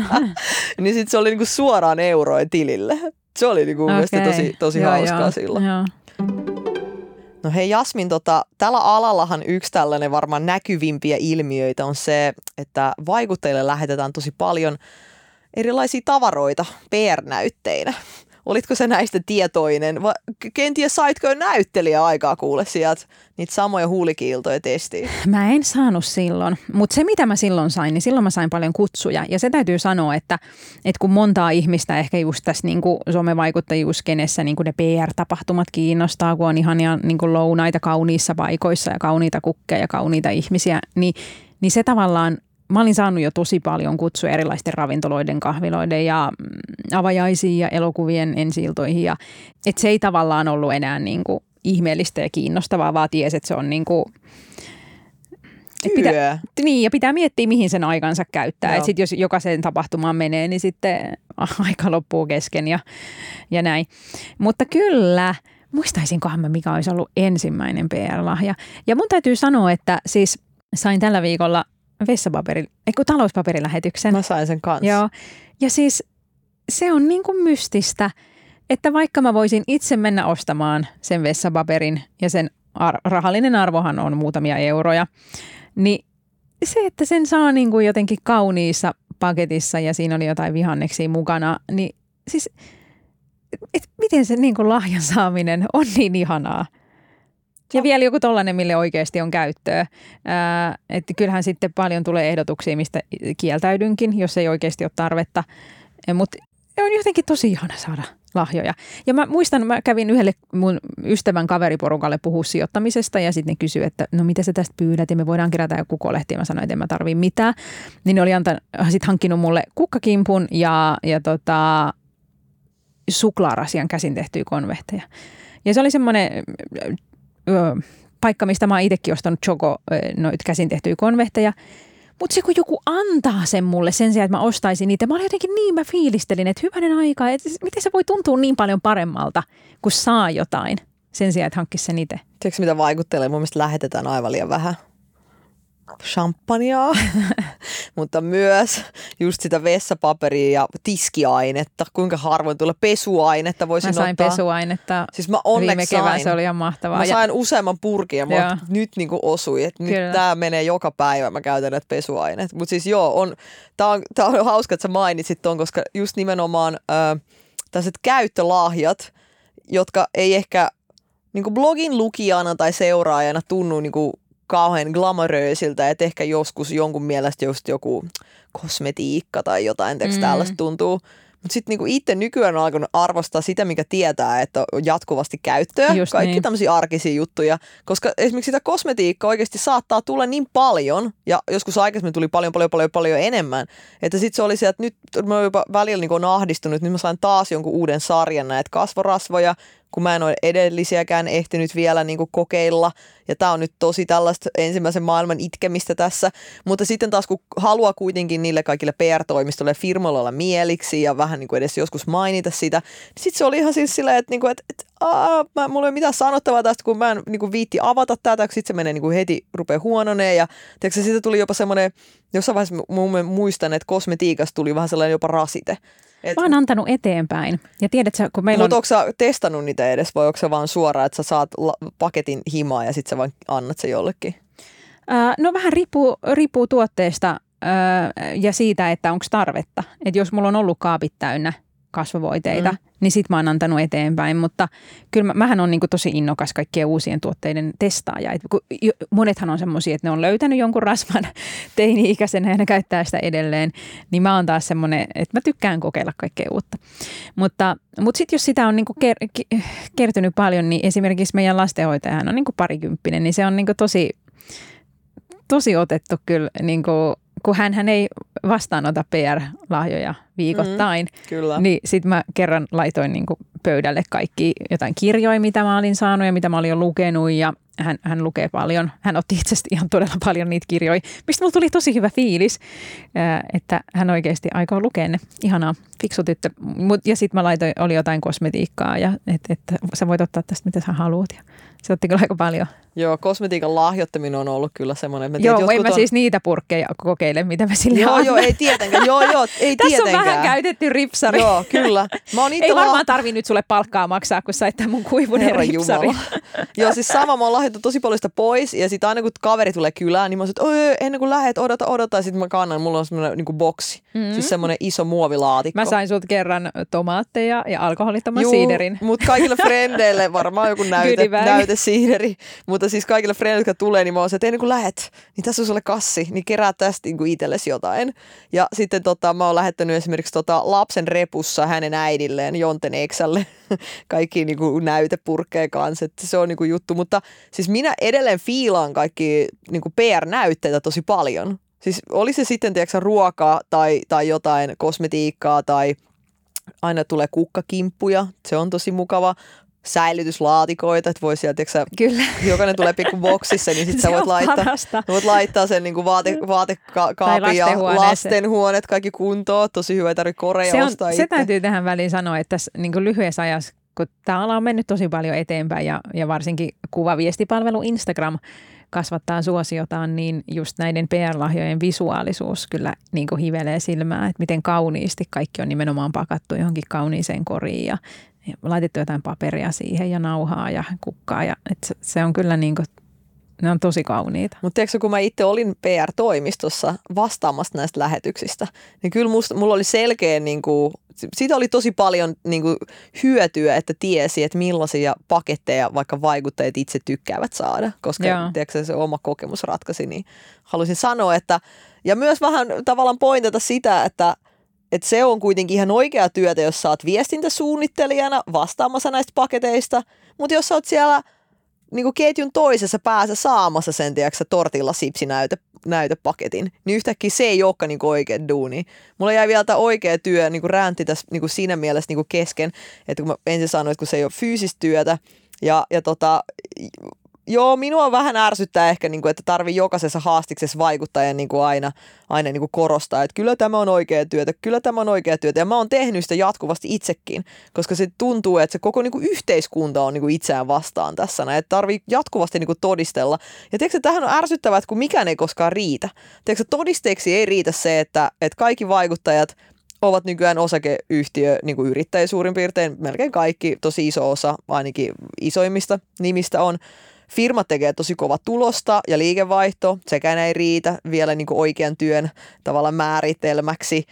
niin sitten se oli niinku suoraan eurojen tilille. Se oli niinku okay. mielestäni tosi, tosi joo, hauskaa joo, silloin. Joo. No hei Jasmin, tota, tällä alallahan yksi tällainen varmaan näkyvimpiä ilmiöitä on se, että vaikuttajille lähetetään tosi paljon erilaisia tavaroita PR-näytteinä. Olitko se näistä tietoinen? Va- kenties saitko näyttelijä aikaa kuule sieltä niitä samoja huulikiiltoja testiin? Mä en saanut silloin, mutta se mitä mä silloin sain, niin silloin mä sain paljon kutsuja. Ja se täytyy sanoa, että, että kun montaa ihmistä ehkä just tässä niin kuin somevaikuttajuuskenessä niin kuin ne PR-tapahtumat kiinnostaa, kun on ihania niin kuin lounaita kauniissa paikoissa ja kauniita kukkeja ja kauniita ihmisiä, niin, niin se tavallaan mä olin saanut jo tosi paljon kutsuja erilaisten ravintoloiden, kahviloiden ja mm, avajaisiin ja elokuvien ensiiltoihin. Ja, et se ei tavallaan ollut enää niin kuin ihmeellistä ja kiinnostavaa, vaan ties, että se on niin kuin, et pitää, niin, ja pitää miettiä, mihin sen aikansa käyttää. Että sit jos jokaiseen tapahtumaan menee, niin sitten aika loppuu kesken ja, ja näin. Mutta kyllä, muistaisinkohan mä, mikä olisi ollut ensimmäinen PR-lahja. Ja mun täytyy sanoa, että siis sain tällä viikolla vessapaperi, eikö talouspaperilähetyksen. Mä sain sen kanssa. Joo. Ja siis se on niin kuin mystistä, että vaikka mä voisin itse mennä ostamaan sen vessapaperin ja sen ar- rahallinen arvohan on muutamia euroja, niin se, että sen saa niin kuin jotenkin kauniissa paketissa ja siinä oli jotain vihanneksia mukana, niin siis et miten se niin kuin lahjan saaminen on niin ihanaa. Ja vielä joku tollainen, mille oikeasti on käyttöä. Ää, että kyllähän sitten paljon tulee ehdotuksia, mistä kieltäydynkin, jos ei oikeasti ole tarvetta. Mutta on jotenkin tosi ihana saada lahjoja. Ja mä muistan, mä kävin yhdelle mun ystävän kaveriporukalle puhua sijoittamisesta ja sitten ne kysyi, että no mitä sä tästä pyydät ja me voidaan kerätä joku kolehti. Ja mä sanoin, että en mä tarvii mitään. Niin ne oli antanut, sit hankkinut mulle kukkakimpun ja, ja tota, suklaarasian käsin tehtyjä konvehteja. Ja se oli semmoinen ö, paikka, mistä mä oon itsekin ostanut Choco noit käsin tehtyjä konvehteja. Mutta se kun joku antaa sen mulle sen sijaan, että mä ostaisin niitä, mä olin jotenkin niin, mä fiilistelin, että hyvänen aika, että miten se voi tuntua niin paljon paremmalta, kun saa jotain sen sijaan, että hankkisi sen itse. Tiedätkö mitä vaikuttelee? Mun mielestä lähetetään aivan liian vähän champagnea, mutta myös just sitä vessapaperia ja tiskiainetta. Kuinka harvoin tulee pesuainetta voisin Mä sain ottaa. pesuainetta Siis mä onneksi viime kevään, sain. se oli ihan mahtavaa. Mä Ja- sain useamman purkin ja mä nyt niinku osui, että nyt tää menee joka päivä, mä käytän näitä pesuaineet. Mutta siis joo, on, tää on, tää on hauska, että sä mainitsit ton, koska just nimenomaan ö, tällaiset käyttölahjat, jotka ei ehkä niinku blogin lukijana tai seuraajana tunnu niinku kauhean glamoröisiltä, että ehkä joskus jonkun mielestä just joku kosmetiikka tai jotain, mm. Tällaista tuntuu. Mutta sitten niinku itse nykyään on alkanut arvostaa sitä, mikä tietää, että on jatkuvasti käyttöä. Just Kaikki niin. tämmöisiä arkisia juttuja. Koska esimerkiksi sitä kosmetiikkaa oikeasti saattaa tulla niin paljon, ja joskus aikaisemmin tuli paljon, paljon, paljon, paljon enemmän, että sitten se oli se, että nyt mä jopa välillä niin on ahdistunut, nyt mä sain taas jonkun uuden sarjan näitä kasvorasvoja, kun mä en ole edellisiäkään ehtinyt vielä niin kuin kokeilla. Ja tämä on nyt tosi tällaista ensimmäisen maailman itkemistä tässä. Mutta sitten taas kun haluaa kuitenkin niille kaikille PR-toimistoille ja firmoille olla mieliksi ja vähän niin kuin edes joskus mainita sitä, niin sitten se oli ihan siis silleen, että, niin kuin, että, että aa, mä, mulla ei ole mitään sanottavaa tästä, kun mä en niin kuin viitti avata tätä, kun sitten se menee niin kuin heti rupeaa huononeen. Ja tiedätkö, siitä tuli jopa semmoinen, jossain vaiheessa muistan, että kosmetiikasta tuli vähän sellainen jopa rasite. Et, Mä oon antanut eteenpäin. Ja tiedätkö, kun meillä on... mutta onko sä testannut niitä edes vai onko se vaan suoraan, että sä saat la- paketin himaa ja sitten sä vaan annat se jollekin? Ää, no vähän riippuu, riippuu tuotteesta ää, ja siitä, että onko tarvetta. Et jos mulla on ollut kaapit täynnä kasvovoiteita, Mm. niin sit mä oon antanut eteenpäin. Mutta kyllä mä, mähän on niinku tosi innokas kaikkien uusien tuotteiden testaaja. Et kun jo- monethan on semmoisia, että ne on löytänyt jonkun rasvan teini-ikäisenä ja ne käyttää sitä edelleen. Niin mä oon taas semmoinen, että mä tykkään kokeilla kaikkea uutta. Mutta, mutta sitten jos sitä on niinku ker- kertynyt paljon, niin esimerkiksi meidän lastenhoitajahan on niinku parikymppinen, niin se on niinku tosi tosi otettu kyllä, niin kuin, kun hän ei vastaanota PR-lahjoja viikoittain, Kyllä. mm. niin sitten mä kerran laitoin niin kuin pöydälle kaikki jotain kirjoja, mitä mä olin saanut ja mitä mä olin jo lukenut ja hän, hän lukee paljon. Hän otti itse asiassa ihan todella paljon niitä kirjoja, mistä mulla tuli tosi hyvä fiilis, ää, että hän oikeasti aikoo lukea ne. Ihanaa, fiksu tyttö. Mut, ja sitten mä laitoin, oli jotain kosmetiikkaa ja että et, sä voit ottaa tästä mitä sä haluat. Ja se otti kyllä aika paljon. Joo, kosmetiikan lahjoittaminen on ollut kyllä semmoinen. Mä Joo, tiedän, en jotkut mä on... siis niitä purkkeja kokeile, mitä mä sille Joo, annan. joo, ei tietenkään. Joo, joo, ei Tässä on tietenkään. vähän käytetty ripsari. Joo, kyllä. Mä oon Ei varmaan la- tarvi nyt sulle palkkaa maksaa, kun sait tämän mun kuivunen Herran ripsari. Jumala. Joo, siis sama, mä oon lahjoittu tosi paljon sitä pois, ja sitten aina kun kaveri tulee kylään, niin mä oon että "Oi, ennen kuin lähet, odota, odota, ja sitten mä kannan, mulla on semmoinen niin boksi, mm-hmm. siis semmoinen iso muovilaatikko. Mä sain sut kerran tomaatteja ja alkoholittoman Juu, siiderin. Mutta kaikille frendeille varmaan joku näyte, näytesiideri. Mutta siis kaikille frendeille, jotka tulee, niin mä oon se, että ennen kuin lähet, niin tässä on sulle kassi, niin kerää tästä niin kuin itsellesi jotain. Ja sitten tota, mä oon lähettänyt esimerkiksi tota, lapsen repussa hänen äidilleen, Jonten Eksälle, kaikki niin kuin näytepurkkeja kanssa. Että se on niin kuin juttu. Mutta siis minä edelleen fiilaan kaikki niin kuin PR-näytteitä tosi paljon. Siis oli se sitten, tiedätkö, ruokaa tai, tai jotain kosmetiikkaa tai aina tulee kukkakimppuja, se on tosi mukava. Säilytyslaatikoita, että voi sieltä, tiiäksä, Kyllä. jokainen tulee pikku boksissa, niin sit Se sä voit laittaa, parasta. voit laittaa sen niin vaate, vaatekaapin ja lastenhuoneet kaikki kuntoon. Tosi hyvä, ei tarvitse koreja Se, on, ostaa se itse. täytyy tähän väliin sanoa, että tässä niin lyhyessä ajassa, kun tämä ala on mennyt tosi paljon eteenpäin ja, ja varsinkin kuvaviestipalvelu Instagram kasvattaa suosiotaan, niin just näiden PR-lahjojen visuaalisuus kyllä niin kuin hivelee silmää, että miten kauniisti kaikki on nimenomaan pakattu johonkin kauniiseen koriin ja, ja laitettu jotain paperia siihen ja nauhaa ja kukkaa. Ja, et se, se on kyllä niin kuin, ne on tosi kauniita. Mutta tiedätkö, kun mä itse olin PR-toimistossa vastaamassa näistä lähetyksistä, niin kyllä musta, mulla oli selkeä, niin kuin, siitä oli tosi paljon niin kuin, hyötyä, että tiesi, että millaisia paketteja vaikka vaikuttajat itse tykkäävät saada, koska Joo. tiedätkö, se oma kokemus ratkaisi, niin halusin sanoa, että ja myös vähän tavallaan pointata sitä, että että se on kuitenkin ihan oikea työtä, jos sä oot viestintäsuunnittelijana vastaamassa näistä paketeista, mutta jos sä oot siellä niin ketjun toisessa päässä saamassa sen, tiedätkö, tortilla sipsinäyte näytepaketin, niin yhtäkkiä se ei olekaan niin oikea duuni. Mulla jäi vielä tämä oikea työ niin räntti tässä niin siinä mielessä niin kesken, että kun mä ensin sanoin, että kun se ei ole fyysistä työtä, ja, ja tota, Joo, minua vähän ärsyttää ehkä, niin kuin, että tarvii jokaisessa haastiksessa vaikuttajan niin kuin aina, aina niin kuin korostaa, että kyllä tämä on oikea työtä, kyllä tämä on oikea työtä. Ja mä oon tehnyt sitä jatkuvasti itsekin, koska se tuntuu, että se koko niin kuin yhteiskunta on niin kuin itseään vastaan tässä. näin, Että tarvii jatkuvasti niin kuin todistella. Ja tiedätkö, tähän on ärsyttävää, että kun mikään ei koskaan riitä. Tiedätkö, todisteeksi ei riitä se, että, että kaikki vaikuttajat ovat nykyään osakeyhtiö niin kuin yrittäjä suurin piirtein, melkein kaikki, tosi iso osa ainakin isoimmista nimistä on. Firma tekee tosi kova tulosta ja liikevaihto, sekään ei riitä vielä niin kuin oikean työn tavallaan määritelmäksi.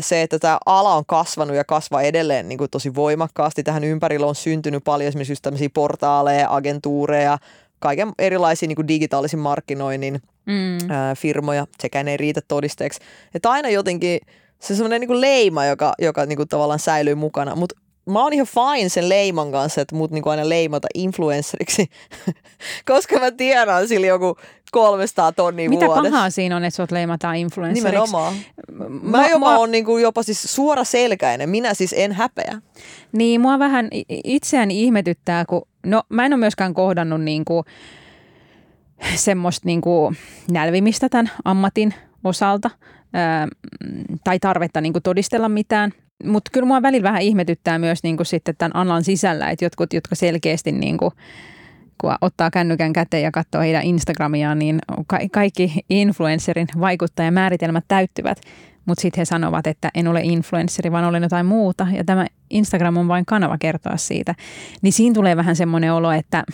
Se, että tämä ala on kasvanut ja kasvaa edelleen niin kuin tosi voimakkaasti. Tähän ympärillä on syntynyt paljon esimerkiksi just tämmöisiä portaaleja, agentuureja, kaiken erilaisia niin kuin digitaalisen markkinoinnin Mm. ää, firmoja, sekään ei riitä todisteeksi. Että aina jotenkin se on semmoinen niin leima, joka, joka niin kuin tavallaan säilyy mukana, mutta mä oon ihan fine sen leiman kanssa, että mut niinku aina leimata influenceriksi, koska mä tiedän sillä joku 300 tonnia Mitä vuodessa. pahaa siinä on, että sut leimataan influenceriksi? Nimenomaan. Mä, Mä- jopa mä- on niinku jopa siis suora selkäinen. Minä siis en häpeä. Niin, mua vähän itseäni ihmetyttää, kun no mä en ole myöskään kohdannut niinku semmoista niinku nälvimistä tämän ammatin osalta tai tarvetta niinku todistella mitään. Mutta kyllä mua välillä vähän ihmetyttää myös niinku sitten tämän alan sisällä, että jotkut, jotka selkeästi niinku, kun ottaa kännykän käteen ja katsoo heidän Instagramiaan, niin ka- kaikki influencerin vaikuttajamääritelmät täyttyvät. Mutta sitten he sanovat, että en ole influenssari, vaan olen jotain muuta. Ja tämä Instagram on vain kanava kertoa siitä. Niin siinä tulee vähän semmoinen olo, että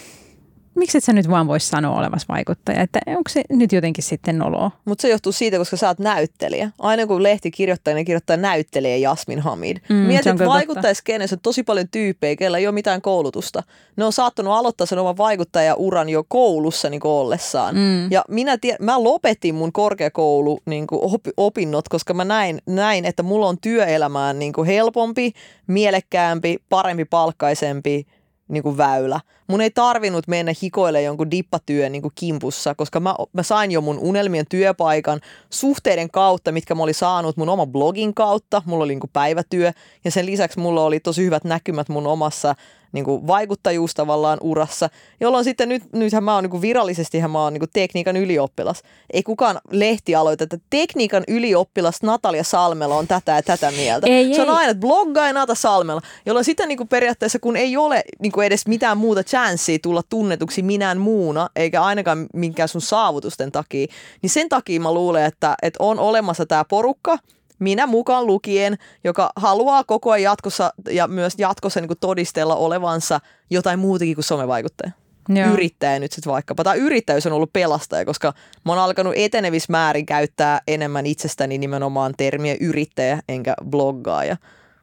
miksi et sä nyt vaan voisi sanoa olevas vaikuttaja? Että onko se nyt jotenkin sitten noloa? Mutta se johtuu siitä, koska sä oot näyttelijä. Aina kun lehti kirjoittaa, niin kirjoittaa näyttelijä Jasmin Hamid. Mm, Mietit, vaikuttajaskenessä on tosi paljon tyyppejä, keillä ei ole mitään koulutusta. Ne on saattanut aloittaa sen oman vaikuttajauran jo koulussa niin ollessaan. Mm. Ja minä, tie, mä lopetin mun korkeakoulu niin op, opinnot, koska mä näin, näin, että mulla on työelämään niin helpompi, mielekkäämpi, parempi palkkaisempi niin kuin väylä. Mun ei tarvinnut mennä hikoille jonkun dippatyön niin kuin kimpussa, koska mä, mä sain jo mun unelmien työpaikan suhteiden kautta, mitkä mä olin saanut mun oman blogin kautta. Mulla oli niin kuin päivätyö ja sen lisäksi mulla oli tosi hyvät näkymät mun omassa niin kuin vaikuttajuus tavallaan urassa, jolloin sitten nyt, nythän mä oon niin kuin virallisesti mä oon niin kuin tekniikan ylioppilas. Ei kukaan lehti aloita, että tekniikan ylioppilas Natalia Salmela on tätä ja tätä mieltä. Ei, Se on ei. aina, että bloggaa Nata Salmela, jolloin sitten niin kuin periaatteessa kun ei ole niin kuin edes mitään muuta chanssiä tulla tunnetuksi minään muuna, eikä ainakaan minkään sun saavutusten takia, niin sen takia mä luulen, että, että on olemassa tämä porukka, minä mukaan lukien, joka haluaa koko ajan jatkossa ja myös jatkossa niin kuin todistella olevansa jotain muutakin kuin somevaikuttaja. Joo. Yrittäjä nyt sitten vaikkapa. Tai yrittäjyys on ollut pelastaja, koska mä oon alkanut etenevissä määrin käyttää enemmän itsestäni nimenomaan termiä yrittäjä enkä bloggaaja.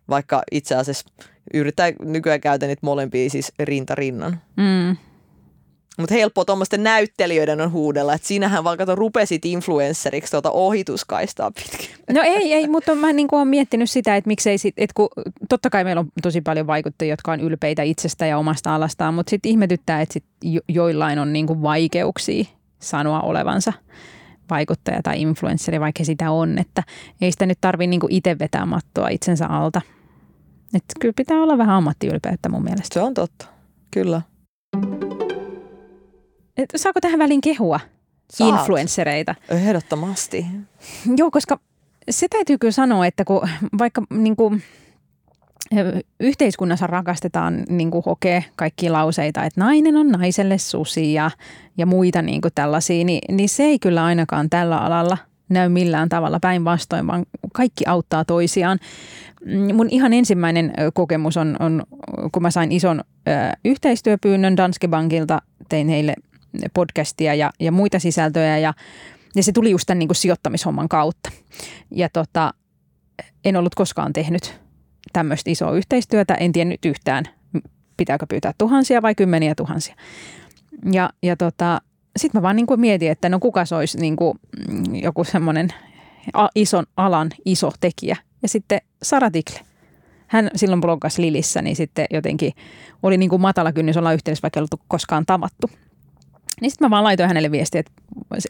Vaikka itse asiassa yrittää nykyään käytän niitä molempia siis rinta rinnan. Mm. Mutta helppo tuommoisten näyttelijöiden on huudella, että sinähän vaikka rupesit influenceriksi tuota ohituskaistaa pitkin. No ei, ei, mutta mä niin olen miettinyt sitä, että miksei sit, että kun, totta kai meillä on tosi paljon vaikuttajia, jotka on ylpeitä itsestä ja omasta alastaan, mutta sitten ihmetyttää, että sit jo, joillain on niin kuin vaikeuksia sanoa olevansa vaikuttaja tai influenssari, vaikka sitä on, että ei sitä nyt tarvitse niin itse vetää mattoa itsensä alta. Että kyllä pitää olla vähän ammattiylpeyttä mun mielestä. Se on totta, kyllä. Et saako tähän väliin kehua Saat. influenssereita? Ehdottomasti. Joo, koska se täytyy kyllä sanoa, että kun vaikka niin kuin, yhteiskunnassa rakastetaan niin kuin hokee kaikki lauseita, että nainen on naiselle susi ja, ja muita niin kuin tällaisia, niin, niin se ei kyllä ainakaan tällä alalla näy millään tavalla päinvastoin, vaan kaikki auttaa toisiaan. Mm, mun ihan ensimmäinen kokemus on, on kun mä sain ison ö, yhteistyöpyynnön Danske Bankilta, tein heille podcastia ja, ja muita sisältöjä ja, ja se tuli just tämän niin kuin sijoittamishomman kautta. Ja tota, en ollut koskaan tehnyt tämmöistä isoa yhteistyötä, en tiennyt yhtään, pitääkö pyytää tuhansia vai kymmeniä tuhansia. Ja, ja tota, sitten mä vaan niin kuin mietin, että no kuka se olisi niin kuin joku semmoinen ison alan iso tekijä. Ja sitten Sara Tikle. Hän silloin bloggasi Lilissä, niin sitten jotenkin oli niin kuin matala kynnys olla yhteydessä, vaikka ei ollut koskaan tavattu. Niin sitten mä vaan laitoin hänelle viestiä, että,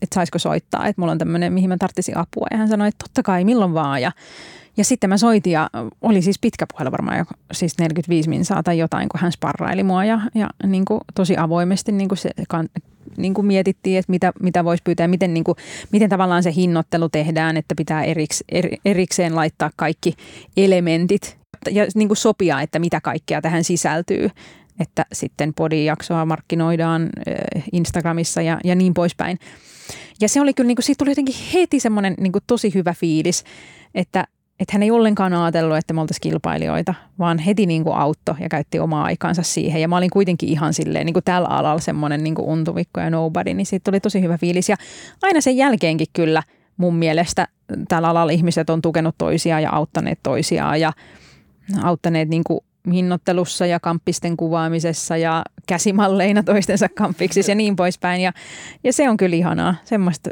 että saisiko soittaa, että mulla on tämmöinen, mihin mä tarttisin apua. Ja hän sanoi, että totta kai, milloin vaan. Ja, ja sitten mä soitin ja oli siis pitkä puhelu varmaan jo, siis 45 minsaa tai jotain, kun hän sparraili mua ja, ja niin kuin tosi avoimesti niin kuin se, niin kuin mietittiin, että mitä, mitä voisi pyytää, miten, niin kuin, miten tavallaan se hinnoittelu tehdään, että pitää eriks, er, erikseen laittaa kaikki elementit ja niin kuin sopia, että mitä kaikkea tähän sisältyy että sitten podijaksoa markkinoidaan Instagramissa ja, ja niin poispäin. Ja se oli kyllä, niin kuin, siitä tuli jotenkin heti semmoinen niin kuin tosi hyvä fiilis, että, että hän ei ollenkaan ajatellut, että me oltaisiin kilpailijoita, vaan heti niin kuin autto ja käytti omaa aikaansa siihen. Ja mä olin kuitenkin ihan silleen niin kuin tällä alalla semmoinen niin kuin untuvikko ja nobody, niin siitä tuli tosi hyvä fiilis. Ja aina sen jälkeenkin kyllä mun mielestä tällä alalla ihmiset on tukenut toisiaan ja auttaneet toisiaan ja auttaneet niin kuin hinnoittelussa ja kamppisten kuvaamisessa ja käsimalleina toistensa kamppiksissa ja niin poispäin. Ja, ja se on kyllä ihanaa. Semmoista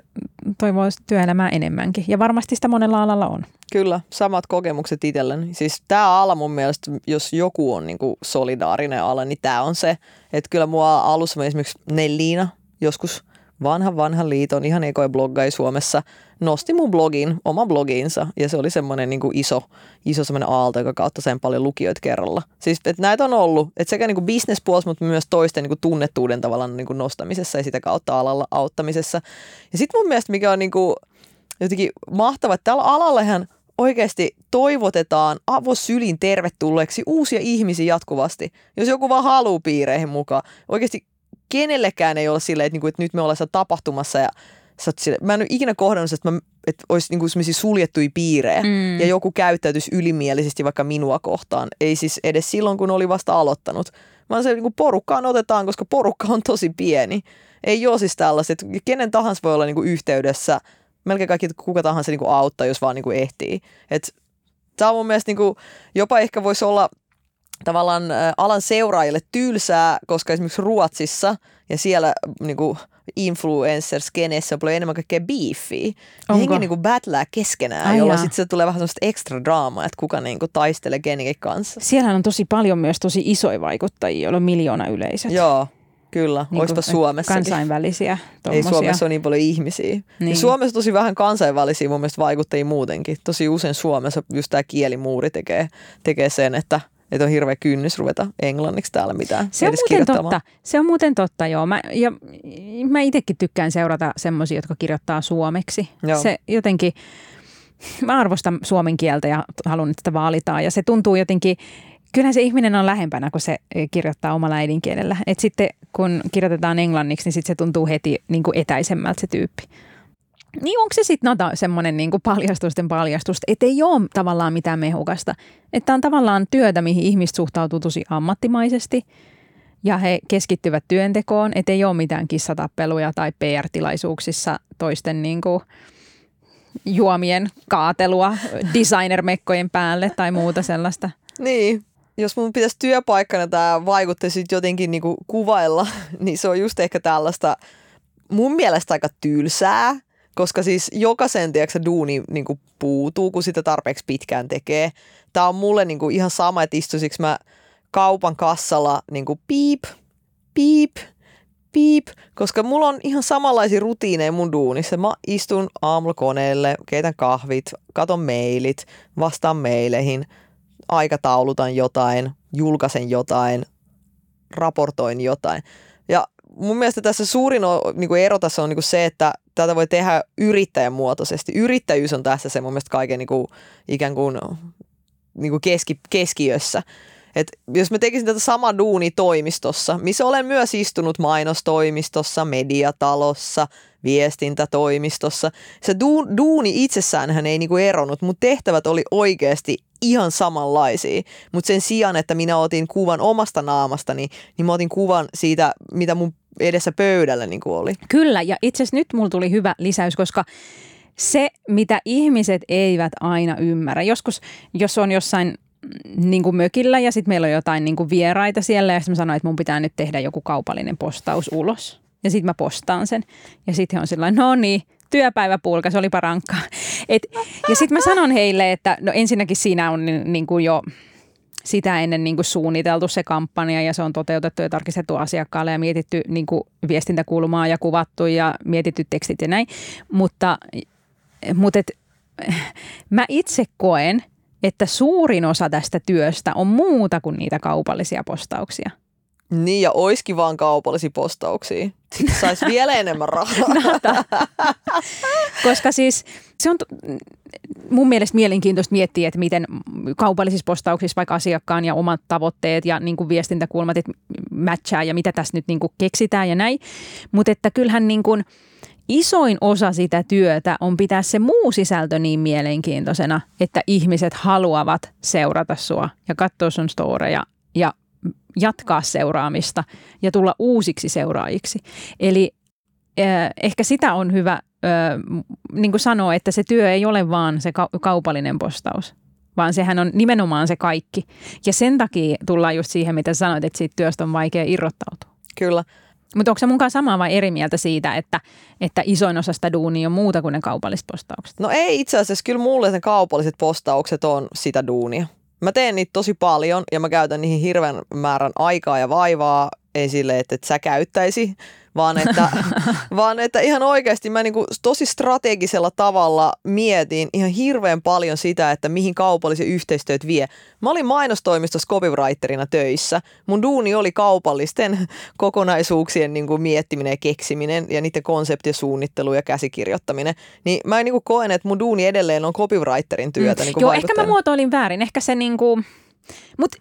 toivoisi työelämää enemmänkin. Ja varmasti sitä monella alalla on. Kyllä, samat kokemukset itselleni. Siis tämä ala mun mielestä, jos joku on niinku solidaarinen ala, niin tämä on se. Että kyllä mua alussa esimerkiksi Nelliina joskus – vanha vanha liiton, ihan ekoja bloggai Suomessa, nosti mun blogin, oma blogiinsa, ja se oli semmoinen niin iso, iso semmoinen aalto, joka kautta sen paljon lukijoita kerralla. Siis, että näitä on ollut, että sekä niin bisnespuolessa, mutta myös toisten niin tunnettuuden tavallaan niin nostamisessa ja sitä kautta alalla auttamisessa. Ja sitten mun mielestä, mikä on niin kuin, jotenkin mahtava, että tällä alallahan oikeasti toivotetaan avosylin tervetulleeksi uusia ihmisiä jatkuvasti. Jos joku vaan haluaa piireihin mukaan. Oikeasti kenellekään ei ole silleen, että, niinku, että nyt me ollaan tapahtumassa ja sä sille, mä en ole ikinä kohdannut, että, mä, että olisi niinku suljettuja piirejä mm. ja joku käyttäytyisi ylimielisesti vaikka minua kohtaan. Ei siis edes silloin, kun oli vasta aloittanut. Vaan se niin porukkaan otetaan, koska porukka on tosi pieni. Ei ole siis tällaiset, kenen tahansa voi olla niin kuin yhteydessä. Melkein kaikki, kuka tahansa niin kuin auttaa, jos vaan niin kuin ehtii. Et, tämä on mun mielestä niin kuin, jopa ehkä voisi olla tavallaan alan seuraajille tylsää, koska esimerkiksi Ruotsissa ja siellä niin kuin influencer-skeneessä on paljon enemmän kaikkea beefiä. Hengi niin kuin battlää keskenään, Ai jolloin sitten se tulee vähän sellaista ekstra draamaa, että kuka niin kuin taistelee kenenkin kanssa. Siellä on tosi paljon myös tosi isoja vaikuttajia, joilla on miljoona yleisöt. Joo, Kyllä, niin olisipa Suomessa. Kansainvälisiä. Tommosia. Ei Suomessa ole niin paljon ihmisiä. Niin. Ja Suomessa tosi vähän kansainvälisiä mun mielestä vaikuttajia muutenkin. Tosi usein Suomessa just tämä kielimuuri tekee, tekee sen, että että on hirveä kynnys ruveta englanniksi täällä mitään Se on edes muuten totta. Se on muuten totta, joo. Mä, ja mä itsekin tykkään seurata semmoisia, jotka kirjoittaa suomeksi. Joo. Se jotenkin, mä arvostan suomen kieltä ja haluan, että sitä vaalitaan. Ja se tuntuu jotenkin, kyllähän se ihminen on lähempänä, kun se kirjoittaa omalla äidinkielellä. Et sitten kun kirjoitetaan englanniksi, niin sitten se tuntuu heti niin kuin etäisemmältä se tyyppi. Niin onko se sitten nata semmoinen niin paljastusten paljastus, että ei ole tavallaan mitään mehukasta. Että on tavallaan työtä, mihin ihmiset suhtautuu tosi ammattimaisesti ja he keskittyvät työntekoon, että ei ole mitään kissatappeluja tai PR-tilaisuuksissa toisten niin kuin juomien kaatelua designermekkojen päälle tai muuta sellaista. Niin, jos mun pitäisi työpaikkana tämä vaikuttaisi jotenkin niinku kuvailla, niin se on just ehkä tällaista mun mielestä aika tylsää, koska siis jokaisen tiedätkö, duuni niinku puutuu, kun sitä tarpeeksi pitkään tekee. Tämä on mulle niinku ihan sama, että istuisiko mä kaupan kassalla niinku piip, piip, piip, koska mulla on ihan samanlaisia rutiineja mun duunissa. Mä istun aamulla koneelle, keitän kahvit, katon mailit, vastaan meileihin, aikataulutan jotain, julkaisen jotain, raportoin jotain. Ja mun mielestä tässä suurin niin kuin ero tässä on niin kuin se, että tätä voi tehdä yrittäjän muotoisesti. Yrittäjyys on tässä se mun mielestä kaiken niin kuin, ikään kuin, niin kuin keski, keskiössä. Et jos mä tekisin tätä sama duuni toimistossa, missä olen myös istunut mainostoimistossa, mediatalossa, viestintätoimistossa. Se du, duuni itsessään hän ei niinku eronnut, mutta tehtävät oli oikeasti ihan samanlaisia. Mutta sen sijaan, että minä otin kuvan omasta naamastani, niin mä otin kuvan siitä, mitä mun edessä pöydällä niin oli. Kyllä, ja itse asiassa nyt mulla tuli hyvä lisäys, koska se, mitä ihmiset eivät aina ymmärrä. Joskus, jos on jossain niin kuin mökillä ja sitten meillä on jotain niin kuin vieraita siellä ja sitten mä sanoin, että mun pitää nyt tehdä joku kaupallinen postaus ulos. Ja sitten mä postaan sen. Ja sitten he on sillä no niin, työpäiväpulka, se olipa rankkaa. Et, ja sitten mä sanon heille, että no ensinnäkin siinä on niin, niin kuin jo sitä ennen niin kuin suunniteltu se kampanja ja se on toteutettu ja tarkistettu asiakkaalle ja mietitty niin kuin viestintäkulmaa ja kuvattu ja mietitty tekstit ja näin. Mutta, mutta et, mä itse koen, että suurin osa tästä työstä on muuta kuin niitä kaupallisia postauksia. Niin, ja oiski vaan kaupallisia postauksia. Sitten saisi vielä enemmän rahaa. Koska siis se on mun mielestä mielenkiintoista miettiä, että miten kaupallisissa postauksissa vaikka asiakkaan ja omat tavoitteet ja niin kuin viestintäkulmat että matchaa ja mitä tässä nyt niin kuin keksitään ja näin. Mutta että kyllähän niin kuin – isoin osa sitä työtä on pitää se muu sisältö niin mielenkiintoisena, että ihmiset haluavat seurata sua ja katsoa sun storeja ja jatkaa seuraamista ja tulla uusiksi seuraajiksi. Eli äh, ehkä sitä on hyvä äh, niin kuin sanoa, että se työ ei ole vaan se kaupallinen postaus, vaan sehän on nimenomaan se kaikki. Ja sen takia tullaan just siihen, mitä sanoit, että siitä työstä on vaikea irrottautua. Kyllä. Mutta onko se mukaan samaa vai eri mieltä siitä, että, että isoin osa sitä duunia on muuta kuin ne kaupalliset postaukset? No ei itse asiassa, kyllä mulle ne kaupalliset postaukset on sitä duunia. Mä teen niitä tosi paljon ja mä käytän niihin hirveän määrän aikaa ja vaivaa, ei sille, että, että sä käyttäisi, vaan että, vaan että ihan oikeasti mä niinku tosi strategisella tavalla mietin ihan hirveän paljon sitä, että mihin kaupalliset yhteistyöt vie. Mä olin mainostoimistossa copywriterina töissä. Mun duuni oli kaupallisten kokonaisuuksien niinku miettiminen ja keksiminen ja niiden konseptien suunnittelu ja käsikirjoittaminen. Niin mä niinku koen, että mun duuni edelleen on copywriterin työtä. Mm. Niinku Joo, ehkä mä muotoilin väärin. Ehkä se niinku... Mutta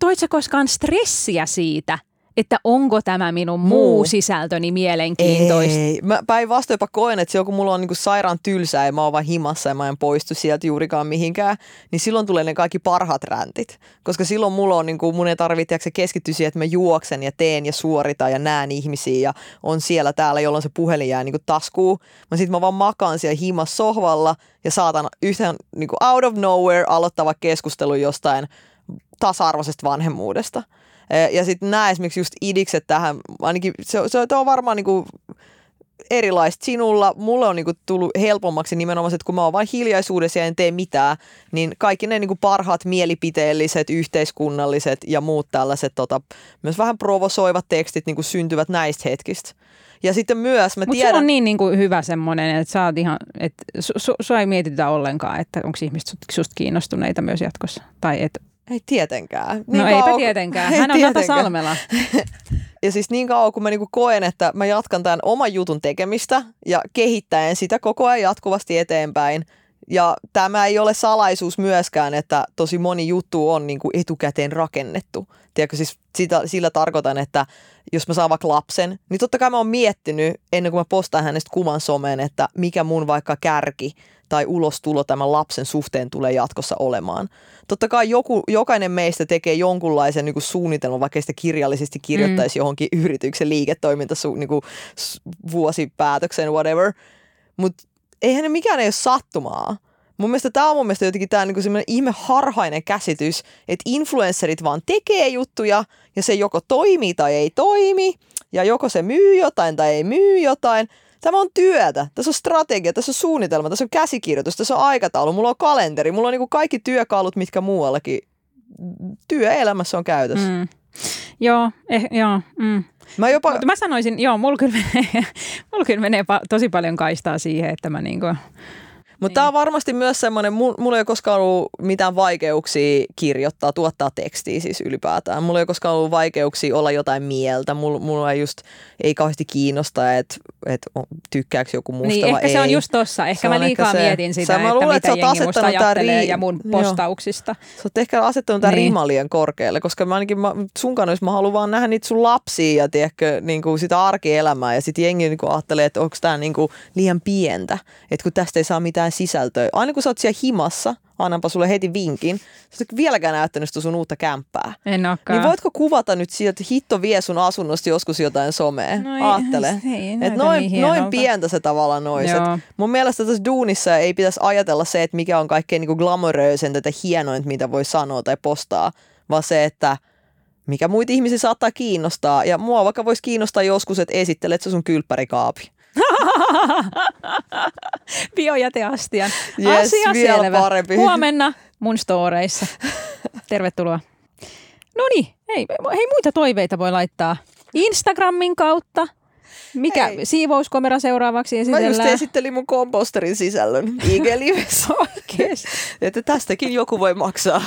toit sä koskaan stressiä siitä, että onko tämä minun muu, muu sisältöni mielenkiintoista. Ei, mä päinvastoin jopa koen, että silloin kun mulla on niinku sairaan tylsää ja mä oon vaan himassa ja mä en poistu sieltä juurikaan mihinkään, niin silloin tulee ne kaikki parhaat räntit. Koska silloin mulla on, niinku, mun ei tarvitse keskittyä siihen, että mä juoksen ja teen ja suoritan ja näen ihmisiä ja on siellä täällä, jolloin se puhelin jää niinku taskuun. Mä sit mä vaan makaan siellä himassa sohvalla ja saatan yhtään niinku out of nowhere aloittava keskustelu jostain tasa-arvoisesta vanhemmuudesta. Ja sitten nämä esimerkiksi just idikset tähän, ainakin se, se on varmaan niinku erilaista sinulla. Mulle on niinku tullut helpommaksi nimenomaan, että kun mä oon vain hiljaisuudessa ja en tee mitään, niin kaikki ne niinku parhaat mielipiteelliset, yhteiskunnalliset ja muut tällaiset tota, myös vähän provosoivat tekstit niinku syntyvät näistä hetkistä. Ja sitten myös mä Mut tiedän... se on niin, niin kuin hyvä semmoinen, että sä oot ihan, että su, su, sua ei mietitä ollenkaan, että onko ihmiset susta kiinnostuneita myös jatkossa. Tai että ei tietenkään. Niin no kauan, eipä tietenkään. Hän on Nata Salmela. ja siis niin kauan kun mä niinku koen, että mä jatkan tämän oman jutun tekemistä ja kehittäen sitä koko ajan jatkuvasti eteenpäin. Ja tämä ei ole salaisuus myöskään, että tosi moni juttu on niinku etukäteen rakennettu. Tiedätkö, siis sitä, sillä tarkoitan, että jos mä saan vaikka lapsen, niin totta kai mä oon miettinyt ennen kuin mä postaan hänestä kuvan someen, että mikä mun vaikka kärki tai ulostulo tämän lapsen suhteen tulee jatkossa olemaan. Totta kai joku, jokainen meistä tekee jonkunlaisen niin kuin suunnitelman, vaikka sitä kirjallisesti kirjoittaisi mm. johonkin yrityksen liiketoiminta niin kuin, vuosipäätökseen, whatever. Mutta eihän ne mikään ei ole sattumaa. Mun mielestä tämä on mun mielestä jotenkin tämä niinku semmoinen ihme harhainen käsitys, että influencerit vaan tekee juttuja ja se joko toimii tai ei toimi ja joko se myy jotain tai ei myy jotain. Tämä on työtä, tässä on strategia, tässä on suunnitelma, tässä on käsikirjoitus, tässä on aikataulu, mulla on kalenteri, mulla on niinku kaikki työkalut, mitkä muuallakin työelämässä on käytössä. Mm. Joo, eh, joo. Mm. Mä, jopa... Mutta mä sanoisin, joo, mulla kyllä menee, mulla kyllä menee pa- tosi paljon kaistaa siihen, että mä niinku mutta niin. tämä on varmasti myös semmoinen, mulla ei ole koskaan ollut mitään vaikeuksia kirjoittaa, tuottaa tekstiä siis ylipäätään. Mulla ei ole koskaan ollut vaikeuksia olla jotain mieltä. Mulla, mulla ei just ei kauheasti kiinnosta, että et tykkääkö joku musta niin, vai ehkä ei. se on just tossa. Ehkä se mä liikaa se, mietin sitä, että luulen, mitä että jengi musta ajattelee ri... ja mun postauksista. Sä oot ehkä asettanut tämän niin. rimalien korkealle, koska mä ainakin mä, sun kanssa, mä haluan vaan nähdä niitä sun lapsia ja tiedätkö, niin kuin sitä arkielämää ja sitten jengi niin kuin ajattelee, että onko tämä niin kuin liian pientä, että kun tästä ei saa mitään mitään sisältöä. Aina kun sä oot siellä himassa, annanpa sulle heti vinkin, sä et vieläkään näyttänyt sitä sun uutta kämppää. En olekaan. Niin voitko kuvata nyt sieltä, että hitto vie sun asunnosta joskus jotain somea? No ei, Aattele. Että noin, niin noin pientä se tavallaan nois. Mun mielestä tässä duunissa ei pitäisi ajatella se, että mikä on kaikkein niin glamoröisen tätä hienointa, mitä voi sanoa tai postaa, vaan se, että mikä muita ihmisiä saattaa kiinnostaa. Ja mua vaikka voisi kiinnostaa joskus, että esittelet sä sun kylppärikaapi. Biojäteastian. Yes, Asia vielä selvä. Parempi. Huomenna mun storeissa. Tervetuloa. No niin, hei, hei muita toiveita voi laittaa Instagramin kautta – mikä Hei. siivouskomera seuraavaksi esitellään? Mä just esittelin mun komposterin sisällön ig Että tästäkin joku voi maksaa.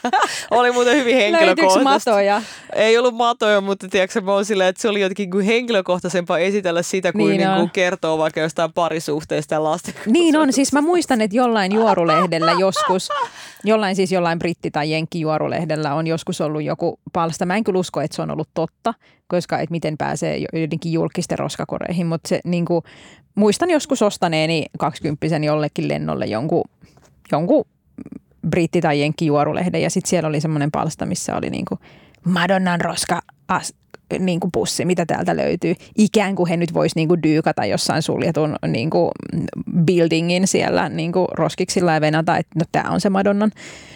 oli muuten hyvin henkilökohtaista. matoja? Ei ollut matoja, mutta tiedätkö, mä oon silleen, että se oli jotenkin kuin henkilökohtaisempaa esitellä sitä, kuin, niin niin kuin kertoo vaikka jostain parisuhteesta ja lasten Niin on, siis mä muistan, että jollain juorulehdellä joskus, jollain siis jollain britti- tai jenkkijuorulehdellä on joskus ollut joku palsta. Mä en kyllä usko, että se on ollut totta, koska et miten pääsee jotenkin julkisten roskakoreihin, mutta se niin kuin, muistan joskus ostaneeni kaksikymppisen jollekin lennolle jonkun, jonkun britti- tai jenkkijuorulehden ja sitten siellä oli semmoinen palsta, missä oli niin kuin Madonnan roska as, niin kuin pussi, mitä täältä löytyy. Ikään kuin he nyt vois niin kuin dyykata jossain suljetun niin kuin buildingin siellä niin kuin roskiksilla ja venata, että no tämä on se Madonnan.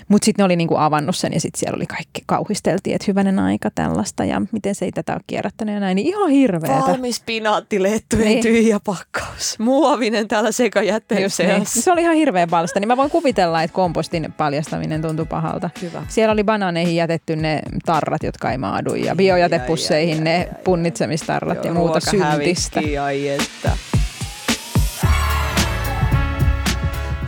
Mutta sitten ne oli niin kuin avannut sen ja sitten siellä oli kaikki kauhisteltiin, että hyvänen aika tällaista ja miten se ei tätä ole kierrättänyt ja näin. Niin ihan hirveetä. Valmis pinaattilettujen niin. tyhjä pakkaus. Muovinen täällä sekajätteen niin. Se oli ihan hirveä palsta. Niin mä voin kuvitella, että kompostin paljastaminen tuntui pahalta. Hyvä. Siellä oli banaaneihin jätetty ne tarrat, jotka ei maadu ja biojätepusseihin töihin ne punnitsemistarrat ja muuta syntistä. Ai että.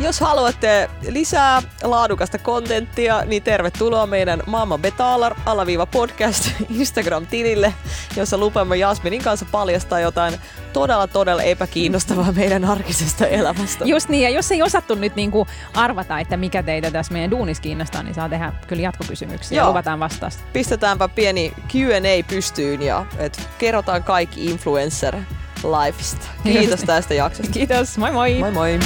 Jos haluatte lisää laadukasta kontenttia, niin tervetuloa meidän Mamma Betalar alaviiva podcast Instagram-tilille, jossa lupamme Jasminin kanssa paljastaa jotain todella, todella epäkiinnostavaa meidän arkisesta elämästä. Just niin, ja jos ei osattu nyt niin kuin arvata, että mikä teitä tässä meidän duunis kiinnostaa, niin saa tehdä kyllä jatkokysymyksiä Joo. ja luvataan vastausta. Pistetäänpä pieni Q&A pystyyn ja et kerrotaan kaikki influencer lifesta. Kiitos tästä jaksosta. Kiitos, moi moi! Moi moi!